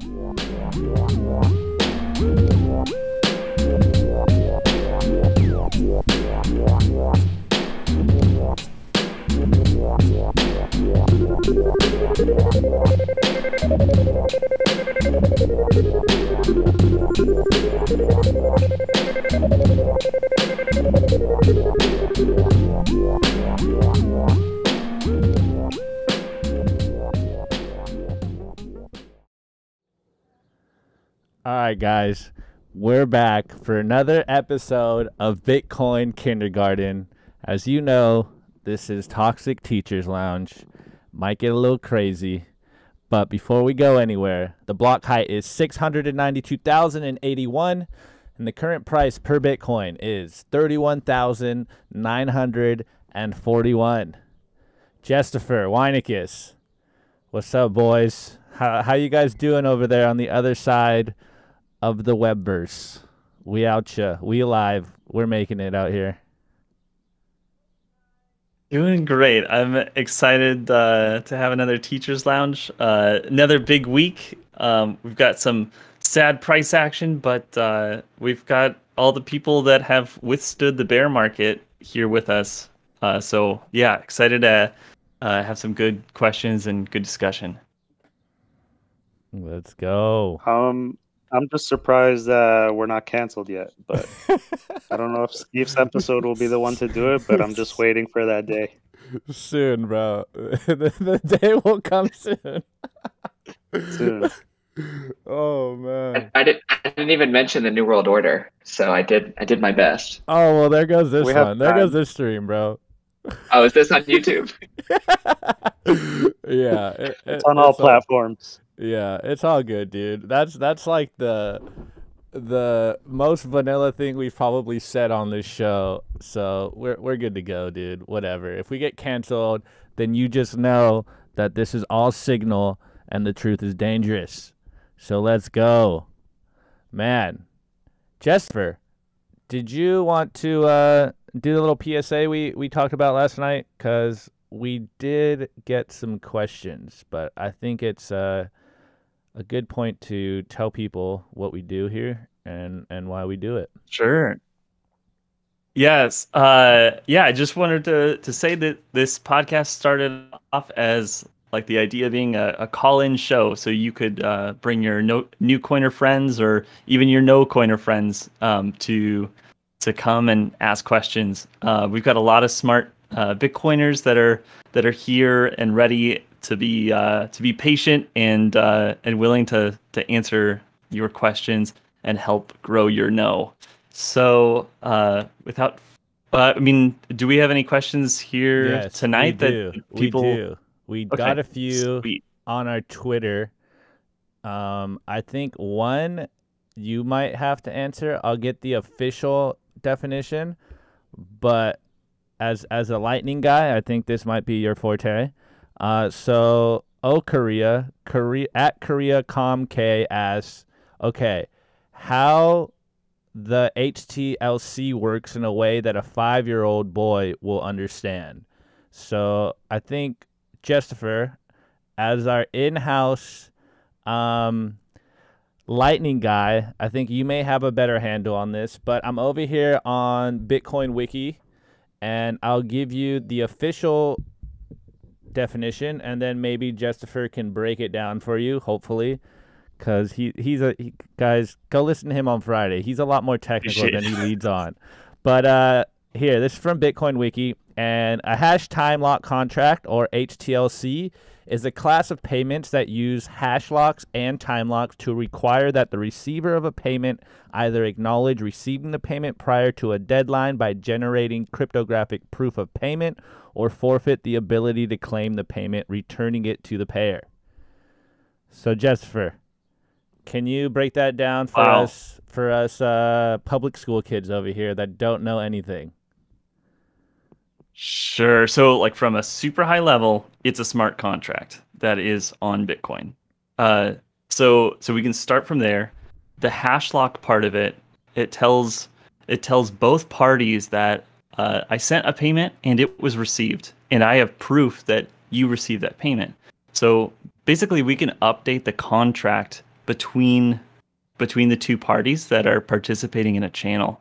Yeah. All right, guys, we're back for another episode of Bitcoin Kindergarten. As you know, this is Toxic Teachers Lounge. Might get a little crazy, but before we go anywhere, the block height is 692,081, and the current price per Bitcoin is 31,941. Jestifer Weinicus, what's up, boys? How how you guys doing over there on the other side of the webverse? We out ya. We alive. We're making it out here. Doing great. I'm excited uh, to have another teachers lounge. Uh, another big week. Um, we've got some sad price action, but uh, we've got all the people that have withstood the bear market here with us. Uh, so yeah, excited to uh, have some good questions and good discussion. Let's go. Um, I'm just surprised that we're not canceled yet. But I don't know if Steve's episode will be the one to do it. But I'm just waiting for that day. soon, bro. the, the day will come soon. Soon. Oh man. I, I did. I didn't even mention the New World Order, so I did. I did my best. Oh well, there goes this We one. There goes this stream, bro. Oh, is this on YouTube? yeah, it- It's it- on all all- platforms. Yeah, it's all good, dude. That's that's like the the most vanilla thing we've probably said on this show. So we're we're good to go, dude. Whatever. If we get canceled, then you just know that this is all signal and the truth is dangerous. So let's go. Man. Jesper, did you want to uh do the little PSA we we talked about last night cuz we did get some questions, but I think it's uh a good point to tell people what we do here and and why we do it. Sure. Yes. Uh, yeah, I just wanted to to say that this podcast started off as like the idea being a, a call-in show, so you could uh, bring your no, new coiner friends or even your no coiner friends um, to to come and ask questions. Uh, we've got a lot of smart uh, Bitcoiners that are that are here and ready to be uh, to be patient and uh, and willing to to answer your questions and help grow your know. So, uh, without, uh, I mean, do we have any questions here Yes, tonight that do. people? we do. We got a few Sweet. on our Twitter. Um, I think one you might have to answer. I'll get the official definition, but as as a lightning guy, I think this might be your forte. Uh, so oh Korea, Korea at Korea Com K asks, okay, how the HTLC works in a way that a five year old boy will understand. So I think Jestifer, as our in house um, lightning guy, I think you may have a better handle on this, but I'm over here on Bitcoin Wiki and I'll give you the official definition and then maybe Jestifer can break it down for you, hopefully. Cause he he's a he, guys go listen to him on Friday. He's a lot more technical than he leads on. But uh, here, this is from Bitcoin Wiki, and a hash time lock contract or HTLC is a class of payments that use hash locks and time locks to require that the receiver of a payment either acknowledge receiving the payment prior to a deadline by generating cryptographic proof of payment or forfeit the ability to claim the payment, returning it to the payer. So, Jessifer, can you break that down for Wow. us for us uh, public school kids over here that don't know anything? Sure. So, like from a super high level, it's a smart contract that is on Bitcoin. Uh, so, so we can start from there. The hash lock part of it, it tells it tells both parties that uh, I sent a payment and it was received, and I have proof that you received that payment. So basically, we can update the contract between between the two parties that are participating in a channel.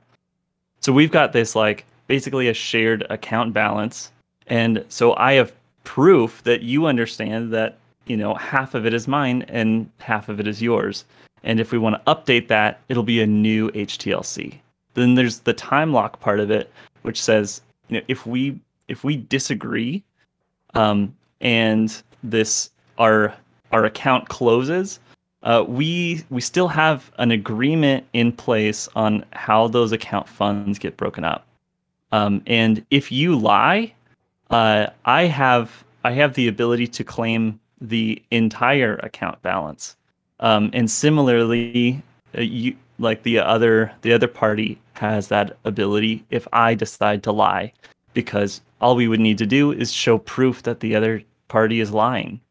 So we've got this like basically a shared account balance. And so I have proof that you understand that, you know, half of it is mine and half of it is yours. And if we want to update that, it'll be a new HTLC. Then there's the time lock part of it, which says, you know, if we if we disagree, um, and this our our account closes, uh, we we still have an agreement in place on how those account funds get broken up. Um, and if you lie, uh, I have I have the ability to claim the entire account balance. Um, and similarly, uh, you like the other the other party has that ability if I decide to lie, because all we would need to do is show proof that the other party is lying.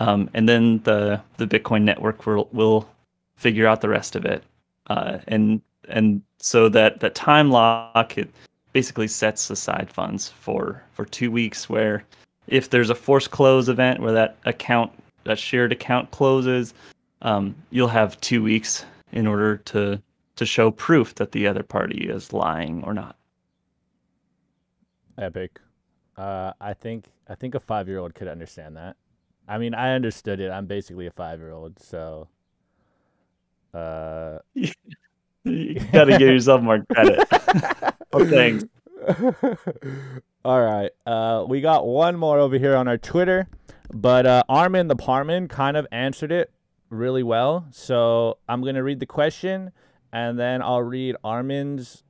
Um, and then the the Bitcoin network will will figure out the rest of it. Uh, and and so that that time lock it basically sets aside funds for for two weeks. Where if there's a forced close event where that account that shared account closes, um, you'll have two weeks in order to to show proof that the other party is lying or not. Epic. Uh, I think I think a five year old could understand that. I mean, I understood it. I'm basically a five year old, so. Uh, you gotta give yourself more credit. thanks. All right. Uh, we got one more over here on our Twitter, but uh, Arman the Parman kind of answered it really well. So I'm gonna read the question, and then I'll read Arman's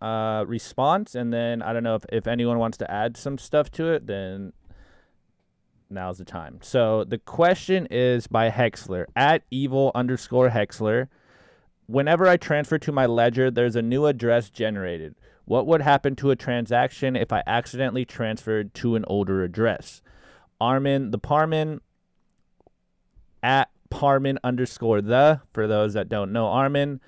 uh, response, and then I don't know if, if anyone wants to add some stuff to it, then now's the time. So the question is by Hexler at evil underscore Hexler. Whenever I transfer to my ledger, there's a new address generated. What would happen to a transaction if I accidentally transferred to an older address? Arman, the Parman at Parman underscore the, for those that don't know Arman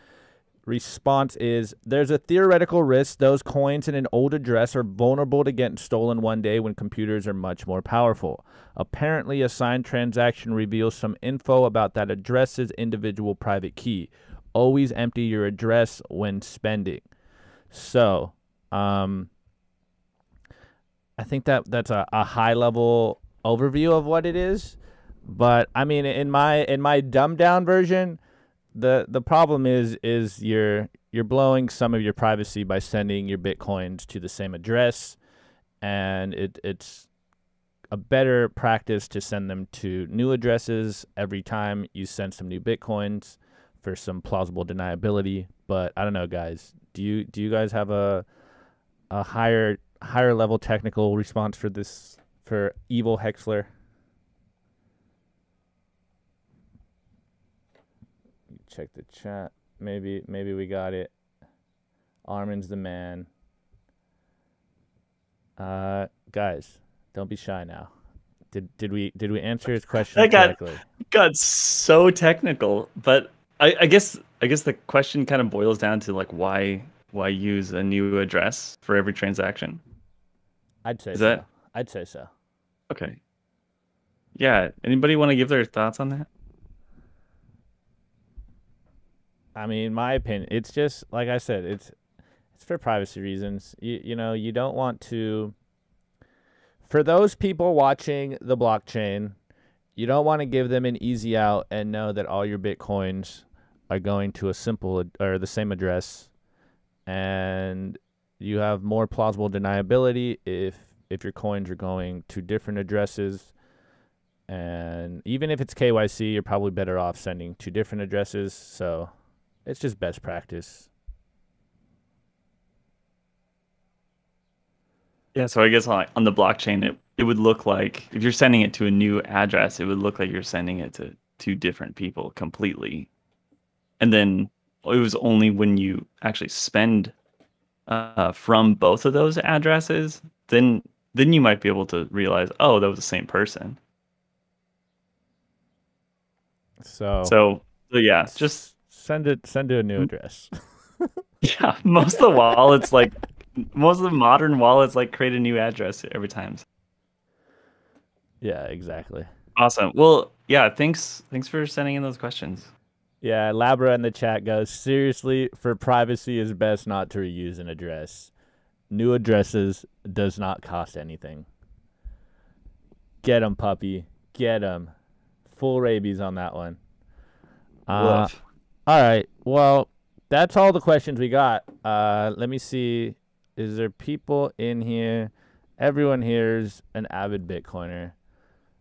response is there's a theoretical risk those coins in an old address are vulnerable to getting stolen one day when computers are much more powerful. Apparently, a signed transaction reveals some info about that address's individual private key. Always empty your address when spending. So, um, I think that that's a, a high level overview of what it is. But I mean, in my in my dumbed down version, the the problem is is you're you're blowing some of your privacy by sending your bitcoins to the same address and it it's a better practice to send them to new addresses every time you send some new bitcoins for some plausible deniability but i don't know guys do you do you guys have a a higher higher level technical response for this for evil hexler check the chat. Maybe maybe we got it. Arman's the man. Uh, guys, don't be shy now. Did did we did we answer his question that got, correctly? Got so technical, but I, I guess I guess the question kind of boils down to like why why use a new address for every transaction? I'd say Is so. that- I'd say so. Okay. Yeah. Anybody want to give their thoughts on that? I mean, my opinion, it's just like I said, it's it's for privacy reasons. You you know, you don't want to for those people watching the blockchain, you don't want to give them an easy out and know that all your bitcoins are going to a simple or the same address and you have more plausible deniability if if your coins are going to different addresses and even if it's KYC, you're probably better off sending to different addresses. So it's just best practice. Yeah, so I guess on, on the blockchain, it, it would look like if you're sending it to a new address, it would look like you're sending it to two different people completely. And then it was only when you actually spend uh, from both of those addresses, then then you might be able to realize, oh, that was the same person. So, So, so yeah, just send it send to a new address. yeah, most of the wallets like most of the modern wallets like create a new address every time. yeah, exactly. Awesome. Well, yeah, thanks thanks for sending in those questions. Yeah, Labra in the chat goes, seriously, for privacy is best not to reuse an address. New addresses does not cost anything. Get 'em, puppy. Get 'em. Full rabies on that one. Uh, all right. Well, that's all the questions we got. Uh, let me see. Is there people in here? Everyone here is an avid Bitcoiner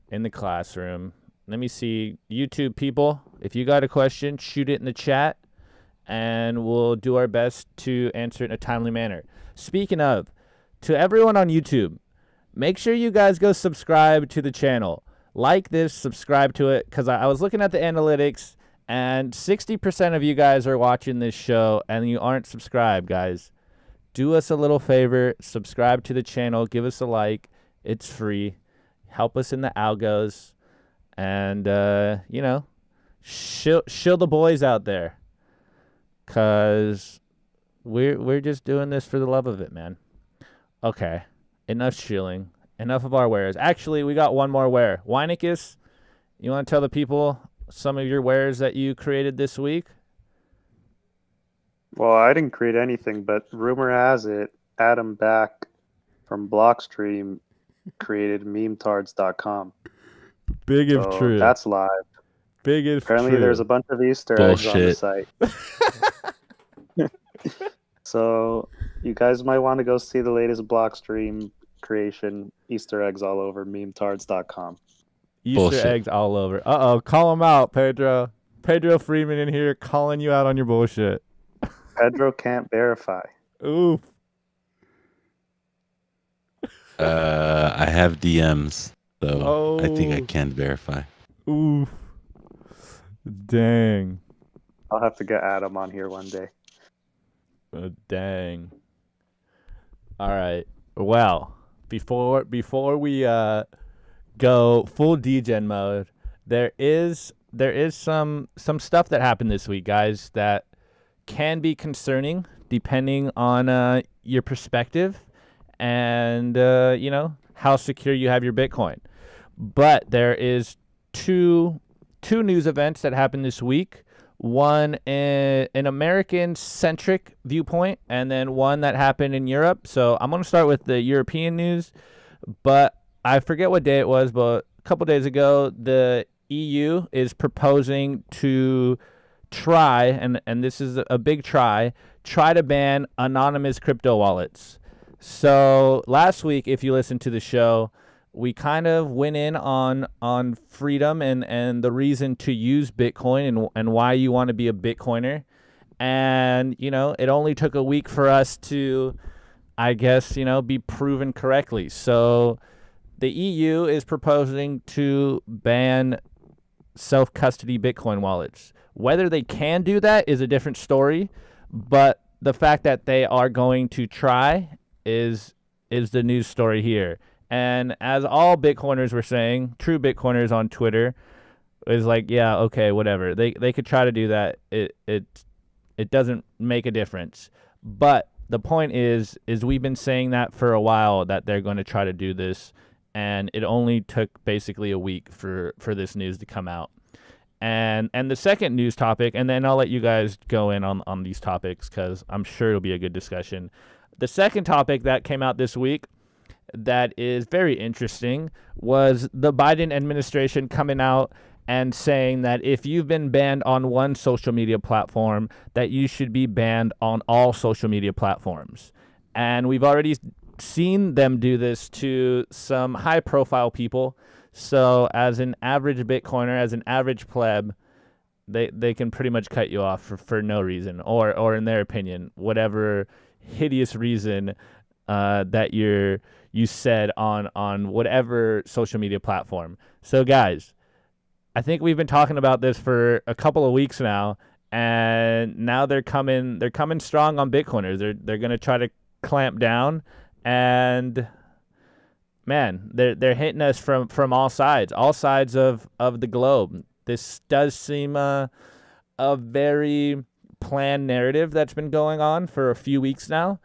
in the classroom. Let me see. YouTube people, if you got a question, shoot it in the chat and we'll do our best to answer it in a timely manner. Speaking of, to everyone on YouTube, make sure you guys go subscribe to the channel. Like this, subscribe to it, because I, I was looking at the analytics and 60% of you guys are watching this show and you aren't subscribed, guys. Do us a little favor, subscribe to the channel, give us a like. It's free. Help us in the algos. And, uh, you know, shill, shill the boys out there. Cause we're we're just doing this for the love of it, man. Okay. Enough shilling. Enough of our wares. Actually, we got one more wear. Weinicus, you want to tell the people some of your wares that you created this week? Well, I didn't create anything, but rumor has it Adam Back from Blockstream created memetards.com. Big if So true. That's live. Big if true. Apparently, true. there's a bunch of Easter eggs on the site. so you guys might want to go see the latest Blockstream creation. Easter eggs all over memetards.com. Easter Bullshit. eggs all over. Uh oh, call him out, Pedro. Pedro Freeman in here calling you out on your bullshit. Pedro can't verify. Oof. Uh, I have DMs, so I think I Oh. can't verify. Oof. Dang. I'll have to get Adam on here one day. Uh, dang. All right. Well, before before we uh go full degen mode, there is there is some some stuff that happened this week, guys, that can be concerning depending on uh your perspective and uh you know how secure you have your Bitcoin. But there is two two news events that happened this week one in an American centric viewpoint, and then one that happened in Europe. So I'm to start with the European news, but I forget what day it was, but a couple days ago, the EU is proposing to try, and, and this is a big try, try to ban anonymous crypto wallets. So last week, if you listened to the show, we kind of went in on on freedom and and the reason to use Bitcoin and and why you want to be a Bitcoiner. And you know, it only took a week for us to I guess, you know, be proven correctly. So the EU is proposing to ban self-custody Bitcoin wallets. Whether they can do that is a different story, but the fact that they are going to try is is the news story here. And as all Bitcoiners were saying, true Bitcoiners on Twitter is like, yeah, okay, whatever. They they could try to do that. It it it doesn't make a difference. But the point is is we've been saying that for a while that they're going to try to do this and it only took basically a week for for this news to come out. And and the second news topic and then I'll let you guys go in on on these topics cuz I'm sure it'll be a good discussion. The second topic that came out this week that is very interesting was the Biden administration coming out and saying that if you've been banned on one social media platform that you should be banned on all social media platforms. And we've already seen them do this to some high profile people. So as an average bitcoiner, as an average pleb, they they can pretty much cut you off for, for no reason or or in their opinion, whatever hideous reason uh, that you're you said on on whatever social media platform. So guys, I think we've been talking about this for a couple of weeks now, and now they're coming they're coming strong on Bitcoiners. They're they're gonna try to clamp down, and man, they're they're hitting us from from all sides, all sides of of the globe. This does seem uh, a very planned narrative that's been going on for a few weeks now.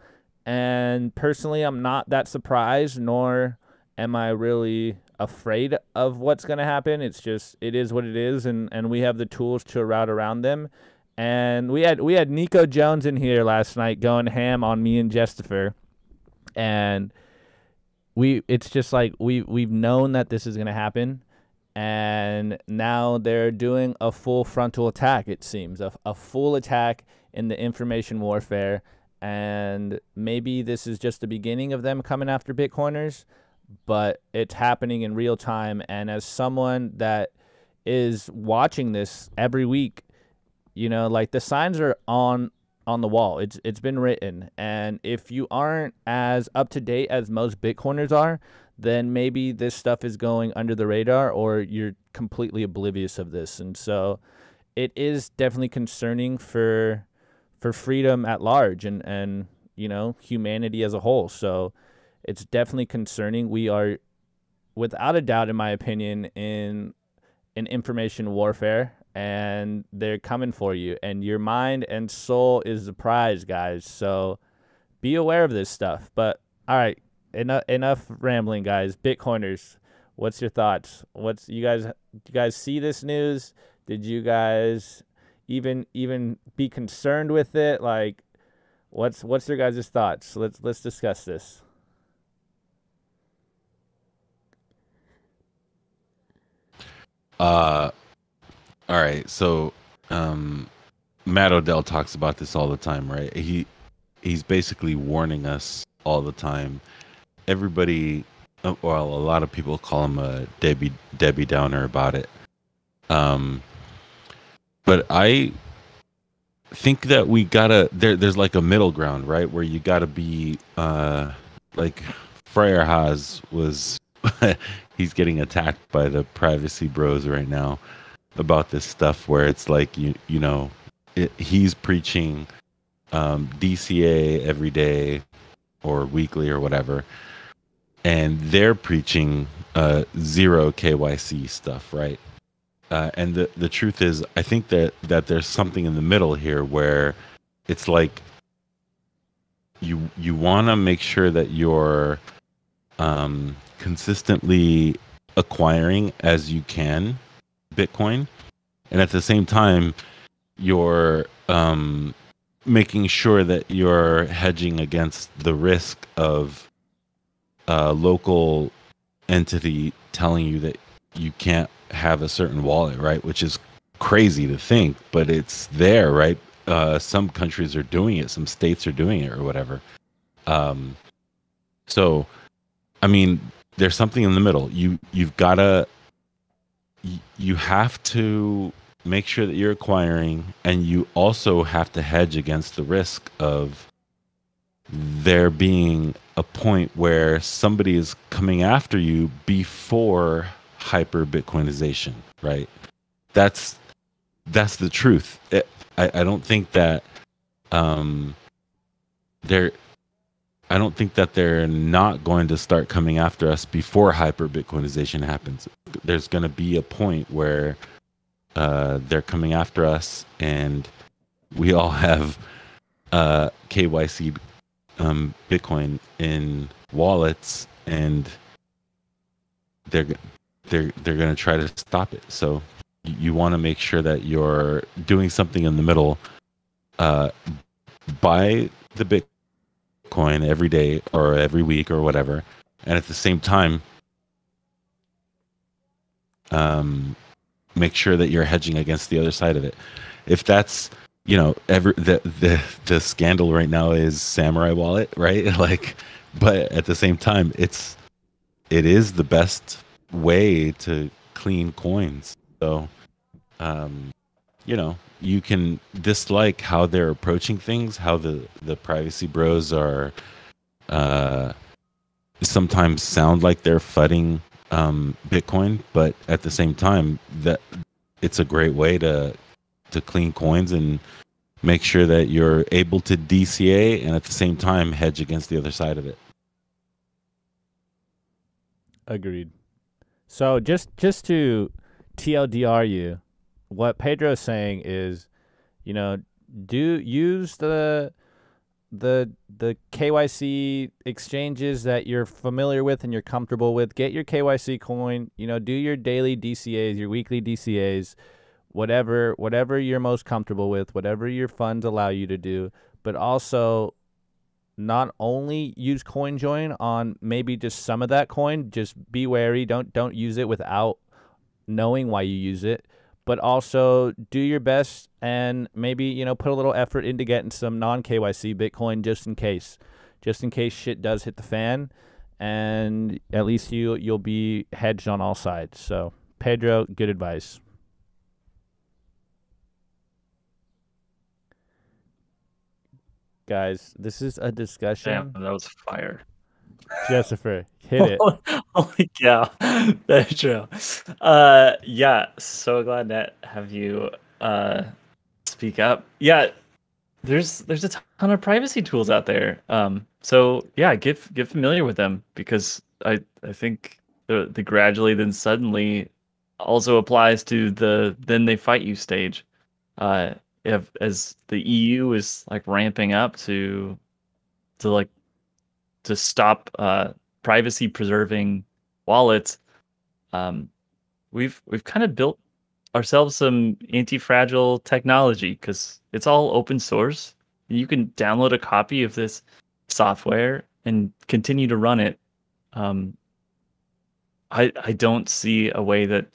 And personally, I'm not that surprised, nor am I really afraid of what's going to happen. It's just it is what it is, and and we have the tools to route around them. And we had we had Nico Jones in here last night going ham on me and Jestifer, and we it's just like we we've known that this is going to happen and now they're doing a full frontal attack it seems a, a full attack in the information warfare and maybe this is just the beginning of them coming after bitcoiners but it's happening in real time and as someone that is watching this every week you know like the signs are on on the wall it's it's been written and if you aren't as up to date as most bitcoiners are then maybe this stuff is going under the radar or you're completely oblivious of this. And so it is definitely concerning for for freedom at large and and you know, humanity as a whole. So it's definitely concerning. We are without a doubt in my opinion in in information warfare and they're coming for you and your mind and soul is the prize, guys. So be aware of this stuff. But all right, enough enough rambling, guys. Bitcoiners, what's your thoughts? What's you guys? you guys see this news? Did you guys even even be concerned with it? Like, what's what's your guys' thoughts? Let's let's discuss this. Uh, all right. So, um, Matt Odell talks about this all the time, right? He he's basically warning us all the time everybody, uh, well, a lot of people call him a Debbie Debbie Downer about it. Um, but I think that we gotta there. There's like a middle ground, right, where you gotta be uh, like Friar Haas was. he's getting attacked by the privacy bros right now about this stuff where it's like you you know it, he's preaching um, DCA every day or weekly or whatever and they're preaching uh, zero KYC stuff, right? Uh, and the the truth is, I think that that there's something in the middle here where it's like you you want to make sure that you're um, consistently acquiring as you can Bitcoin, and at the same time, you're um, making sure that you're hedging against the risk of a local entity telling you that you can't have a certain wallet, right? Which is crazy to think, but it's there, right? Uh, some countries are doing it, some states are doing it, or whatever. Um, so, I mean, there's something in the middle. You you've gotta you have to make sure that you're acquiring, and you also have to hedge against the risk of there being a point where somebody is coming after you before hyper bitcoinization right? That's that's the truth. It, I, I don't think that um they're i don't think that they're not going to start coming after us before hyper bitcoinization happens there's going to be a point where uh they're coming after us and we all have uh kyc um, Bitcoin in wallets, and they're they're they're going to try to stop it. So you want to make sure that you're doing something in the middle. Uh, buy the Bitcoin every day or every week or whatever, and at the same time, um, make sure that you're hedging against the other side of it. If that's you know, every the the the scandal right now is Samurai Wallet, right? Like, but at the same time, it's it is the best way to clean coins. So, um, you know, you can dislike how they're approaching things, how the the privacy bros are uh sometimes sound like they're fudding um Bitcoin, but at the same time that it's a great way to to clean coins and make sure that you're able to DCA and at the same time hedge against the other side of it. Agreed. So just just to TLDR you, what Pedro's saying is, you know, do use the the the KYC exchanges that you're familiar with and you're comfortable with. Get your KYC coin. You know, do your daily DCAs, your weekly DCAs, whatever whatever you're most comfortable with, whatever your funds allow you to do. But also, not only use CoinJoin on maybe just some of that coin. Just be wary. Don't don't use it without knowing why you use it but also do your best and maybe you know put a little effort into getting some non KYC Bitcoin just in case, just in case shit does hit the fan, and at least you you'll be hedged on all sides. So Pedro, good advice. Guys, this is a discussion. Damn, that was fire. Jessifer, hit it. Holy cow. That's true. Uh yeah, so glad to have you uh speak up. Yeah, there's there's a ton of privacy tools out there. Um so yeah, get get familiar with them because I I think the the gradually then suddenly also applies to the then they fight you stage. Uh if as the EU is like ramping up to to like to stop uh, privacy preserving wallets, um, we've we've kind of built ourselves some anti-fragile technology because it's all open source. You can download a copy of this software and continue to run it. Um, I I don't see a way that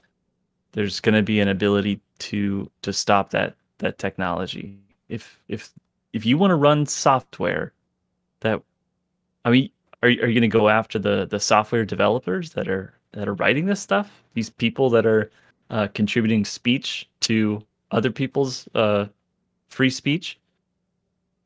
there's going to be an ability to to stop that that technology. If if if you want to run software that I mean, are you, are you going to go after the the software developers that are that are writing this stuff? These people that are uh, contributing speech to other people's uh, free speech.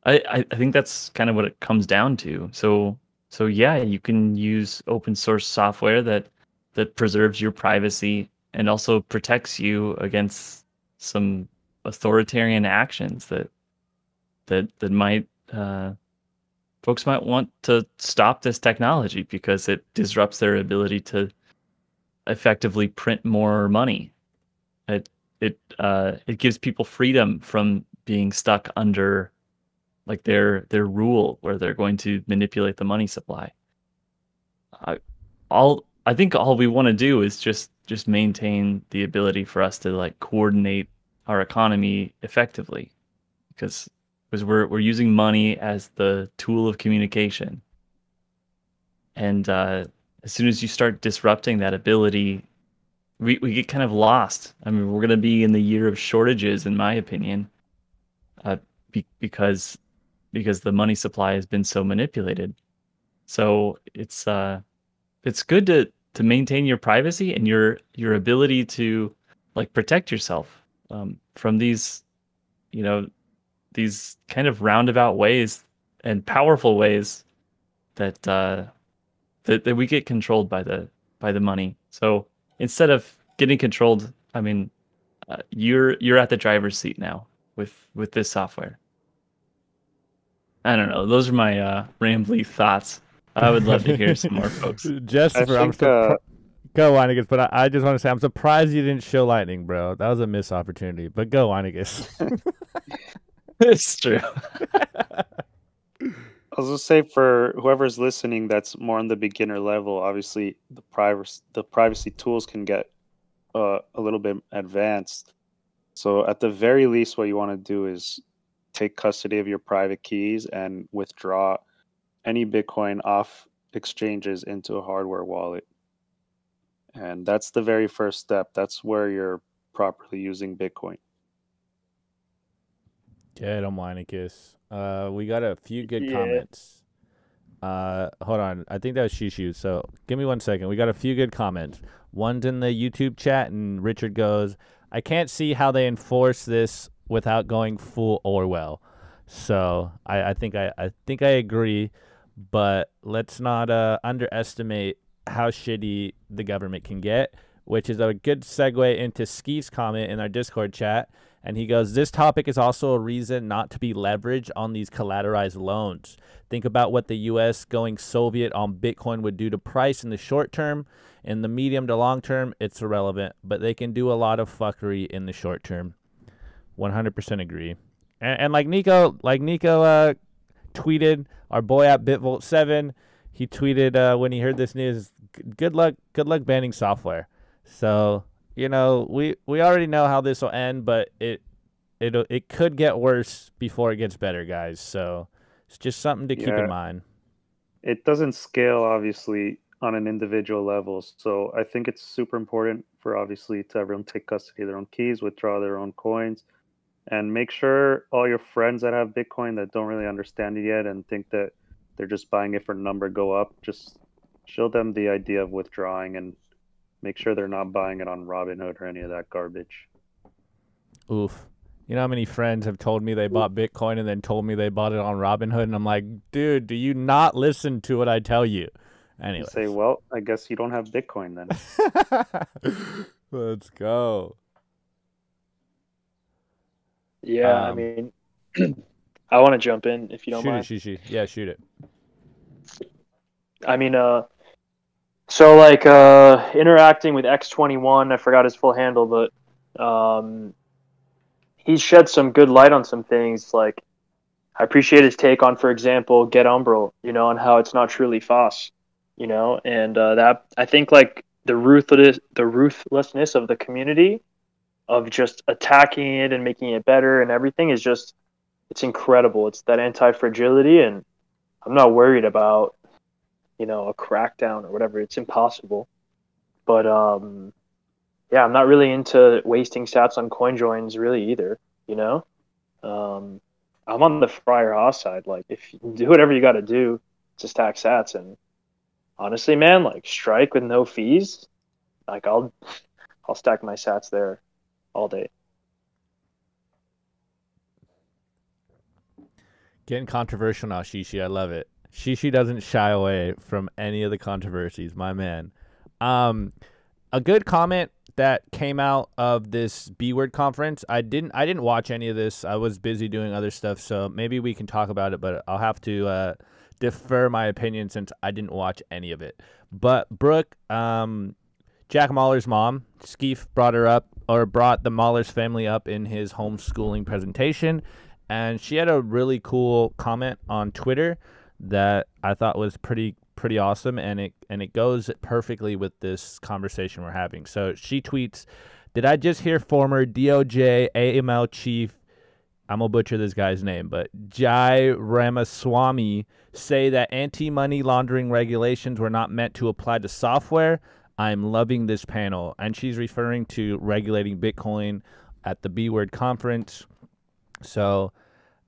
I, I think that's kind of what it comes down to. So so yeah, you can use open source software that that preserves your privacy and also protects you against some authoritarian actions that that that might uh, folks might want to stop this technology because it disrupts their ability to effectively print more money. It it uh, it gives people freedom from being stuck under like their their rule where they're going to manipulate the money supply. I all I think all we want to do is just just maintain the ability for us to like coordinate our economy effectively because because we're we're using money as the tool of communication. And uh, as soon as you start disrupting that ability, we, we get kind of lost. I mean, we're going to be in the year of shortages, in my opinion, uh, be, because because the money supply has been so manipulated. So it's uh, it's good to to maintain your privacy and your your ability to like protect yourself um, from these, you know, these kind of roundabout ways and powerful ways that uh, that, that we get controlled by the by the money. So instead of getting controlled, I mean, uh, you're you're at the driver's seat now with with this software. I don't know. Those are my uh, rambly thoughts. I would love to hear some more folks. Jessica, I'm surpri- uh... go Winigus, but I, I, just want to say I'm surprised you didn't show lightning, bro. That was a missed opportunity. But go Winigus. it's true. I was gonna say for whoever's listening that's more on the beginner level, obviously the privacy the privacy tools can get uh, a little bit advanced. So at the very least, what you want to do is take custody of your private keys and withdraw any Bitcoin off exchanges into a hardware wallet. And that's the very first step. That's where you're properly using Bitcoin. Get him, Weinicus. Uh, we got a few good yeah. comments. Uh, hold on. I think that was Shishu. So give me one second. We got a few good comments. One's in the YouTube chat, and Richard goes, I can't see how they enforce this without going full Orwell. So I, I think I, I think I agree, but let's not uh, underestimate how shitty the government can get, which is a good segue into Skeef's comment in our Discord chat. And he goes, This topic is also a reason not to be leveraged on these collateralized loans. Think about what the US going Soviet on Bitcoin would do to price in the short term. In the medium to long term, it's irrelevant, but they can do a lot of fuckery in the short term. 100% agree. And, and like Nico, like Nico uh, tweeted our boy at Bitvolt7. He tweeted uh, when he heard this news, "Good luck, good luck banning software." So you know, we we already know how this will end, but it it it could get worse before it gets better, guys. So it's just something to keep Yeah. in mind. it doesn't scale obviously on an individual level so i think it's super important for obviously to everyone take custody of their own keys withdraw their own coins and make sure all your friends that have bitcoin that don't really understand it yet and think that they're just buying it for a number go up just show them the idea of withdrawing and make sure they're not buying it on robinhood or any of that garbage Oof. You know how many friends have told me they bought Bitcoin and then told me they bought it on Robinhood, and I'm like, dude, do you not listen to what I tell you? you Anyway, say well i guess you don't have bitcoin then let's go. Yeah, I Um, mean, I want to jump in if you don't shoot mind. it, Shishi. Yeah, shoot it. I mean, uh, so like uh, interacting with X21, I forgot his full handle, but um, he shed some good light on some things. Like, I appreciate his take on, for example, Get Umbrel, you know, and how it's not truly FOSS, you know, and uh, that I think like the ruthless, the ruthlessness of the community of just attacking it and making it better and everything is just, it's incredible. It's that anti fragility, and I'm not worried about you know a crackdown or whatever it's impossible but um yeah i'm not really into wasting sats on coin joins really either you know um i'm on the friar haas side like if you do whatever you got to do to stack sats and honestly man like strike with no fees like i'll i'll stack my sats there all day Getting controversial now, Shishi. I love it. Shishi doesn't shy away from any of the controversies, my man. Um, a good comment that came out of this B word conference. I didn't I didn't watch any of this. I was busy doing other stuff, so maybe we can talk about it, but I'll have to uh, defer my opinion since I didn't watch any of it. But Brooke, um, Jack Mallers' mom, Skeef brought her up or brought the Mallers' family up in his homeschooling presentation, and she had a really cool comment on Twitter that I thought was pretty pretty awesome and it and it goes perfectly with this conversation we're having. So she tweets, "Did I just hear former DOJ AML chief I'm gonna butcher this guy's name, but Jai Ramaswamy say that anti-money laundering regulations were not meant to apply to software. I'm loving this panel, and she's referring to regulating Bitcoin at the B Word conference. So,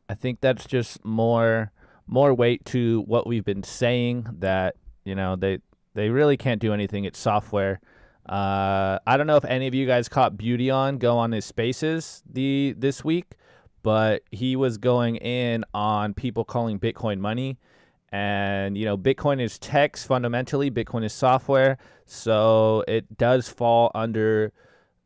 I think that's just more more weight to what we've been saying that you know they they really can't do anything. It's software. Uh, I don't know if any of you guys caught Beautyon go on his spaces the this week, but he was going in on people calling Bitcoin money. And you know, Bitcoin is text fundamentally. Bitcoin is software, so it does fall under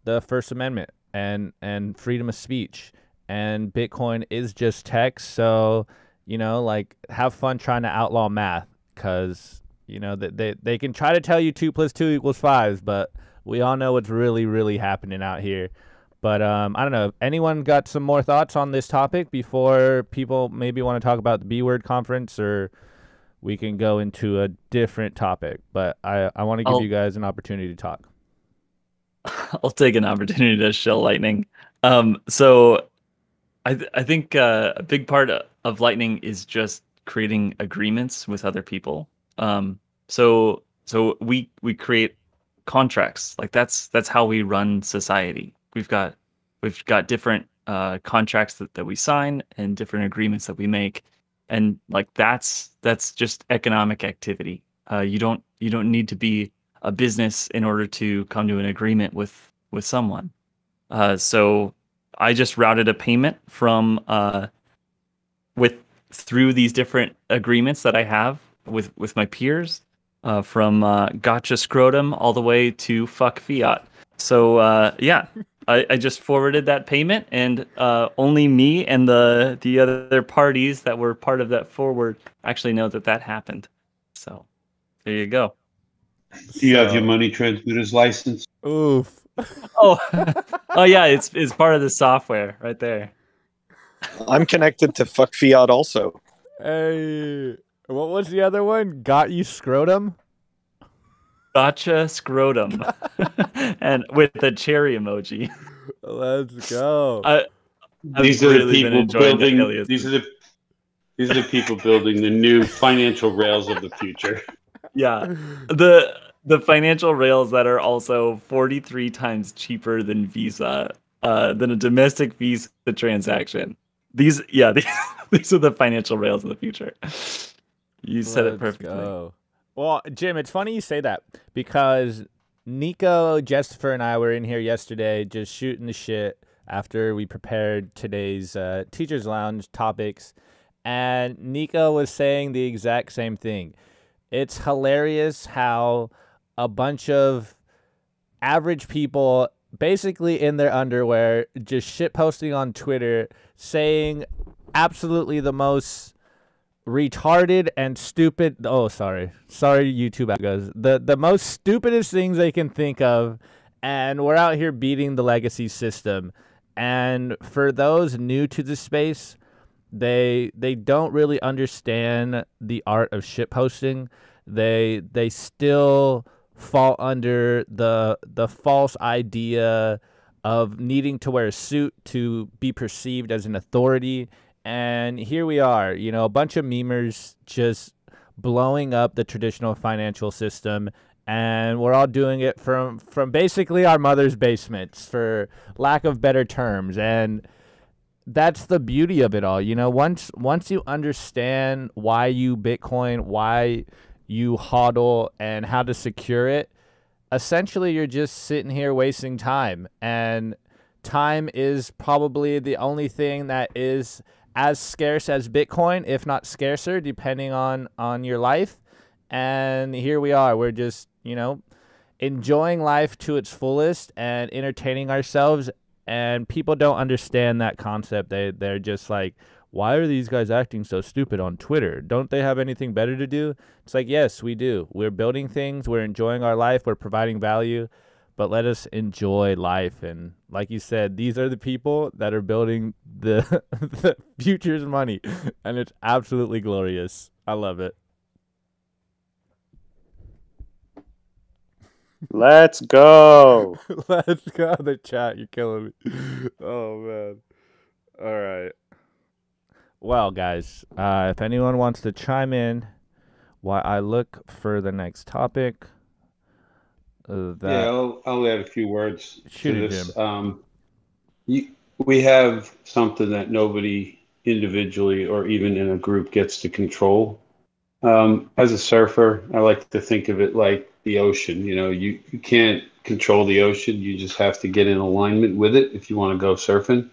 the First Amendment and and freedom of speech. And Bitcoin is just text, so you know, like have fun trying to outlaw math, because you know that they, they can try to tell you two plus two equals five, but we all know what's really really happening out here. But um, I don't know. Anyone got some more thoughts on this topic before people maybe want to talk about the B word conference, or we can go into a different topic. But I I want to give I'll- you guys an opportunity to talk. I'll take an opportunity to shell lightning. Um, so I th- I think uh, a big part of lightning is just creating agreements with other people. Um, so so we we create contracts. Like that's that's how we run society. We've got we've got different uh, contracts that, that we sign and different agreements that we make, and like that's that's just economic activity. Uh, you don't you don't need to be a business in order to come to an agreement with with someone. Uh, so I just routed a payment from uh, with through these different agreements that I have with with my peers, uh, from uh, gotcha scrotum all the way to fuck fiat. So uh, yeah, I, I just forwarded that payment, and uh, only me and the the other parties that were part of that forward actually know that that happened. So there you go. Do you have your money transmitter's license? Oof. Oh, oh yeah, it's it's part of the software right there. I'm connected to fuck fiat also. Hey, what was the other one? Got you scrotum? Gotcha scrotum, and with the cherry emoji. Let's go. I, These are really the people enjoying the building. These are the these are the people building the new financial rails of the future. yeah, the the financial rails that are also 43 times cheaper than Visa, uh, than a domestic Visa transaction. These, yeah, these, these are the financial rails of the future. You said it Let's perfectly. go. Well, Jim, it's funny you say that because Nico, Jessifer, and I were in here yesterday just shooting the shit after we prepared today's uh, Teachers Lounge topics. And Nico was saying the exact same thing. It's hilarious how a bunch of average people, basically in their underwear, just shit posting on Twitter, saying absolutely the most retarded and stupid oh sorry. Sorry youtube guys. The the most stupidest things they can think of and we're out here beating the legacy system. And for those new to the space they they don't really understand the art of shit posting. They they still fall under the the false idea of needing to wear a suit to be perceived as an authority. And here we are, you know, a bunch of memers just blowing up the traditional financial system. And we're all doing it from from basically our mother's basements for lack of better terms. And that's the beauty of it all. You know, once once you understand why you Bitcoin, why you hodl and how to secure it, essentially you're just sitting here wasting time and time is probably the only thing that is as scarce as Bitcoin, if not scarcer, depending on on your life. And here we are. We're just you know enjoying life to its fullest and entertaining ourselves. And people don't understand that concept. They they're just like, why are these guys acting so stupid on Twitter? Don't they have anything better to do? It's like, yes, we do. We're building things. We're enjoying our life. We're providing value but let us enjoy life and like you said these are the people that are building the the future's money and it's absolutely glorious i love it Let's go. let's go the chat you're killing me oh man all right well guys uh if anyone wants to chime in while i look for the next topic uh, that yeah, I'll, I'll add a few words Shoot to this. Um, you, we have something that nobody individually or even in a group gets to control. Um, as a surfer, I like to think of it like the ocean. You know, you, you can't control the ocean. You just have to get in alignment with it if you want to go surfing.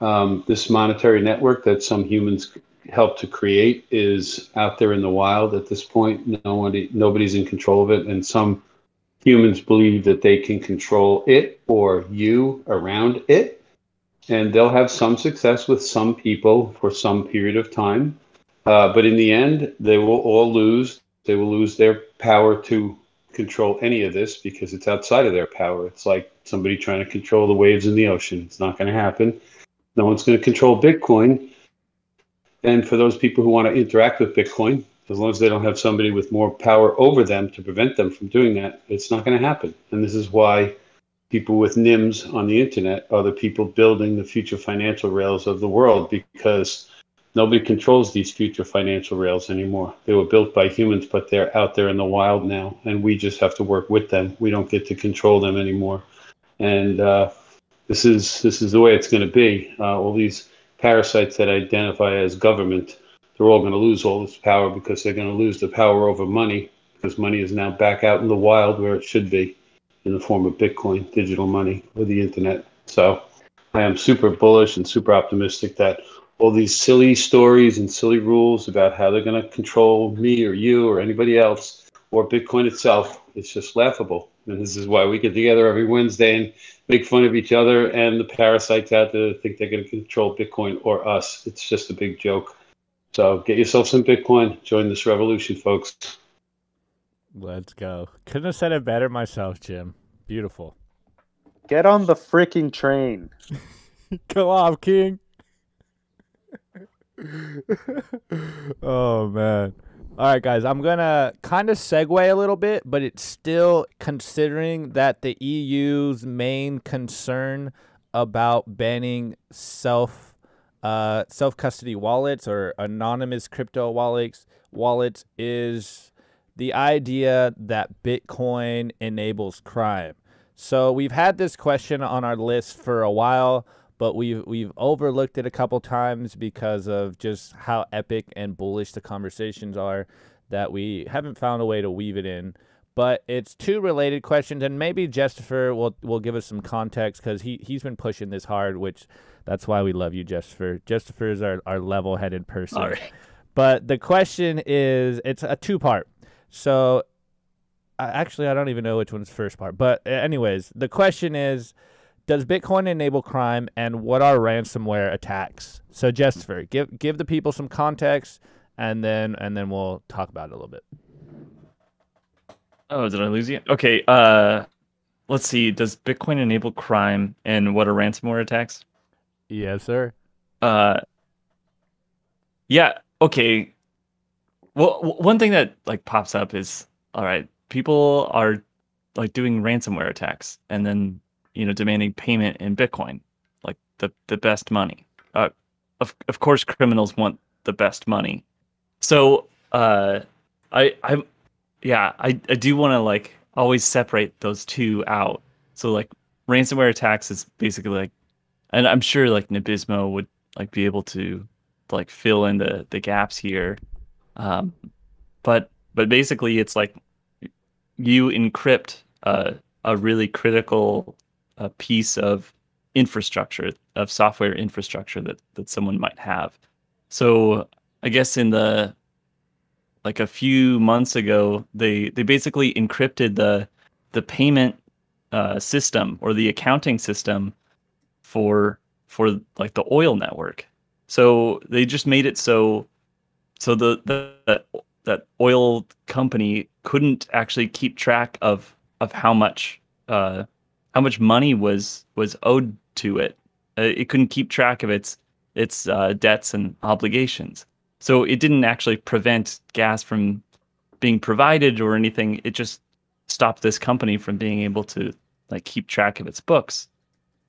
Um, this monetary network that some humans help to create is out there in the wild at this point. Nobody, nobody's in control of it, and some humans believe that they can control it or you around it. And they'll have some success with some people for some period of time. Uh, but in the end, they will all lose. They will lose their power to control any of this because it's outside of their power. It's like somebody trying to control the waves in the ocean. It's not going to happen. No one's going to control Bitcoin. And for those people who want to interact with Bitcoin, as long as they don't have somebody with more power over them to prevent them from doing that, it's not going to happen. And this is why people with nyms on the internet are the people building the future financial rails of the world because nobody controls these future financial rails anymore. They were built by humans, but they're out there in the wild now, and we just have to work with them. We don't get to control them anymore. And uh, this is this is the way it's going to be. Uh, all these parasites that identify as government they're all going to lose all this power because they're going to lose the power over money because money is now back out in the wild where it should be in the form of Bitcoin, digital money, or the internet. So I am super bullish and super optimistic that all these silly stories and silly rules about how they're going to control me or you or anybody else or Bitcoin itself, it's just laughable. And this is why we get together every Wednesday and make fun of each other and the parasites out there that think they're going to control Bitcoin or us. It's just a big joke. So get yourself some Bitcoin. Join this revolution, folks. let's go couldn't have said it better myself jim beautiful Get on the freaking train. go off king oh man. All right, guys. I'm gonna kind of segue a little bit, but it's still considering that the EU's main concern about banning self uh, self custody wallets or anonymous crypto wallets wallets is the idea that Bitcoin enables crime. So we've had this question on our list for a while, but we've we've overlooked it a couple times because of just how epic and bullish the conversations are that we haven't found a way to weave it in. But it's two related questions, and maybe Jessifer will will give us some context because he he's been pushing this hard, which that's why we love you, Jessifer. Jessifer is our, our level headed person. Right. But the question is, it's a two part. So, actually, I don't even know which one's first part. But anyways, the question is, does Bitcoin enable crime, and what are ransomware attacks? So, Jessifer, give give the people some context, and then and then we'll talk about it a little bit. Oh, did I lose you? Okay. Uh, let's see. Does Bitcoin enable crime, and what are ransomware attacks? Yes, sir. Uh, yeah. Okay. Well, one thing that like pops up is all right. People are like doing ransomware attacks, and then you know demanding payment in Bitcoin, like the the best money. Uh, of of course, criminals want the best money. So, uh, I I yeah, I I do want to like always separate those two out. So like ransomware attacks is basically like, and I'm sure like Nabismo would like be able to like fill in the the gaps here. Um, but but basically it's like you encrypt uh, a really critical uh, piece of infrastructure of software infrastructure that that someone might have. So I guess in the like a few months ago, they they basically encrypted the the payment uh, system or the accounting system for for like the oil network. So they just made it so so the, the that that oil company couldn't actually keep track of of how much uh, how much money was was owed to it. Uh, it couldn't keep track of its its uh, debts and obligations. So it didn't actually prevent gas from being provided or anything. It just stopped this company from being able to like keep track of its books.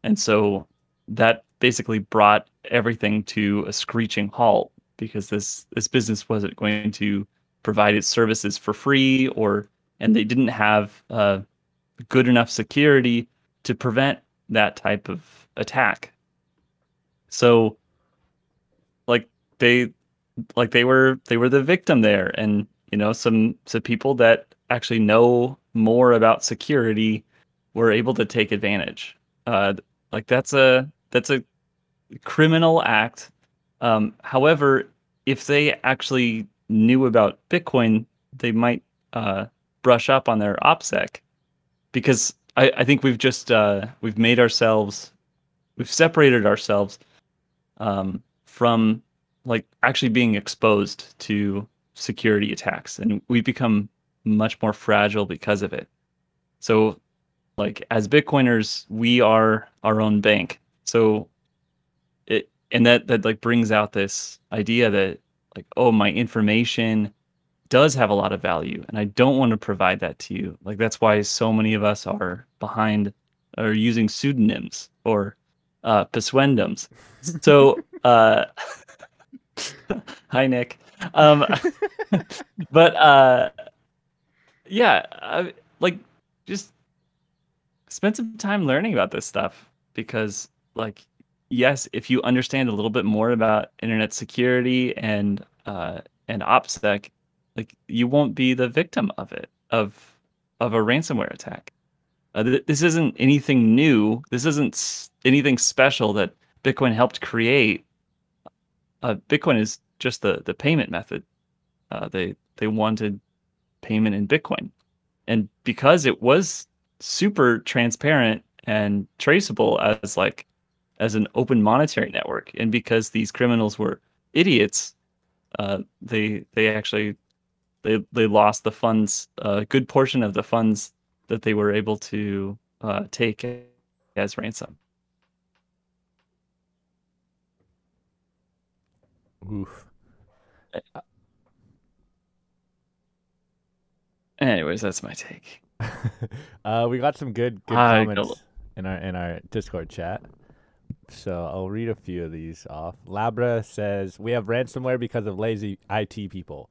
And so that basically brought everything to a screeching halt because this this business wasn't going to provide its services for free or and they didn't have uh, good enough security to prevent that type of attack. So like they like they were they were the victim there and you know some some people that actually know more about security were able to take advantage. Uh like that's a that's a criminal act. Um however if they actually knew about bitcoin they might uh brush up on their opsec because i i think we've just uh we've made ourselves we've separated ourselves um from like actually being exposed to security attacks and we've become much more fragile because of it. So like as bitcoiners we are our own bank. So it and that that like brings out this idea that like oh my information does have a lot of value and i don't want to provide that to you like that's why so many of us are behind or using pseudonyms or uh pseudonym so uh Hi, Nick. Um, but uh, yeah, I, like just spend some time learning about this stuff because, like, yes, if you understand a little bit more about internet security and uh, and OPSEC, like you won't be the victim of it of of a ransomware attack. Uh, th- this isn't anything new. This isn't s- anything special that Bitcoin helped create uh, Bitcoin is just the the payment method. Uh, they they wanted payment in Bitcoin, and because it was super transparent and traceable as like as an open monetary network, and because these criminals were idiots, uh, they they actually they they lost the funds, a good portion of the funds that they were able to uh, take as ransom. Oof. Anyways, that's my take. uh, we got some good good comments in our in our Discord chat. So I'll read a few of these off. Labra says we have ransomware because of lazy IT people.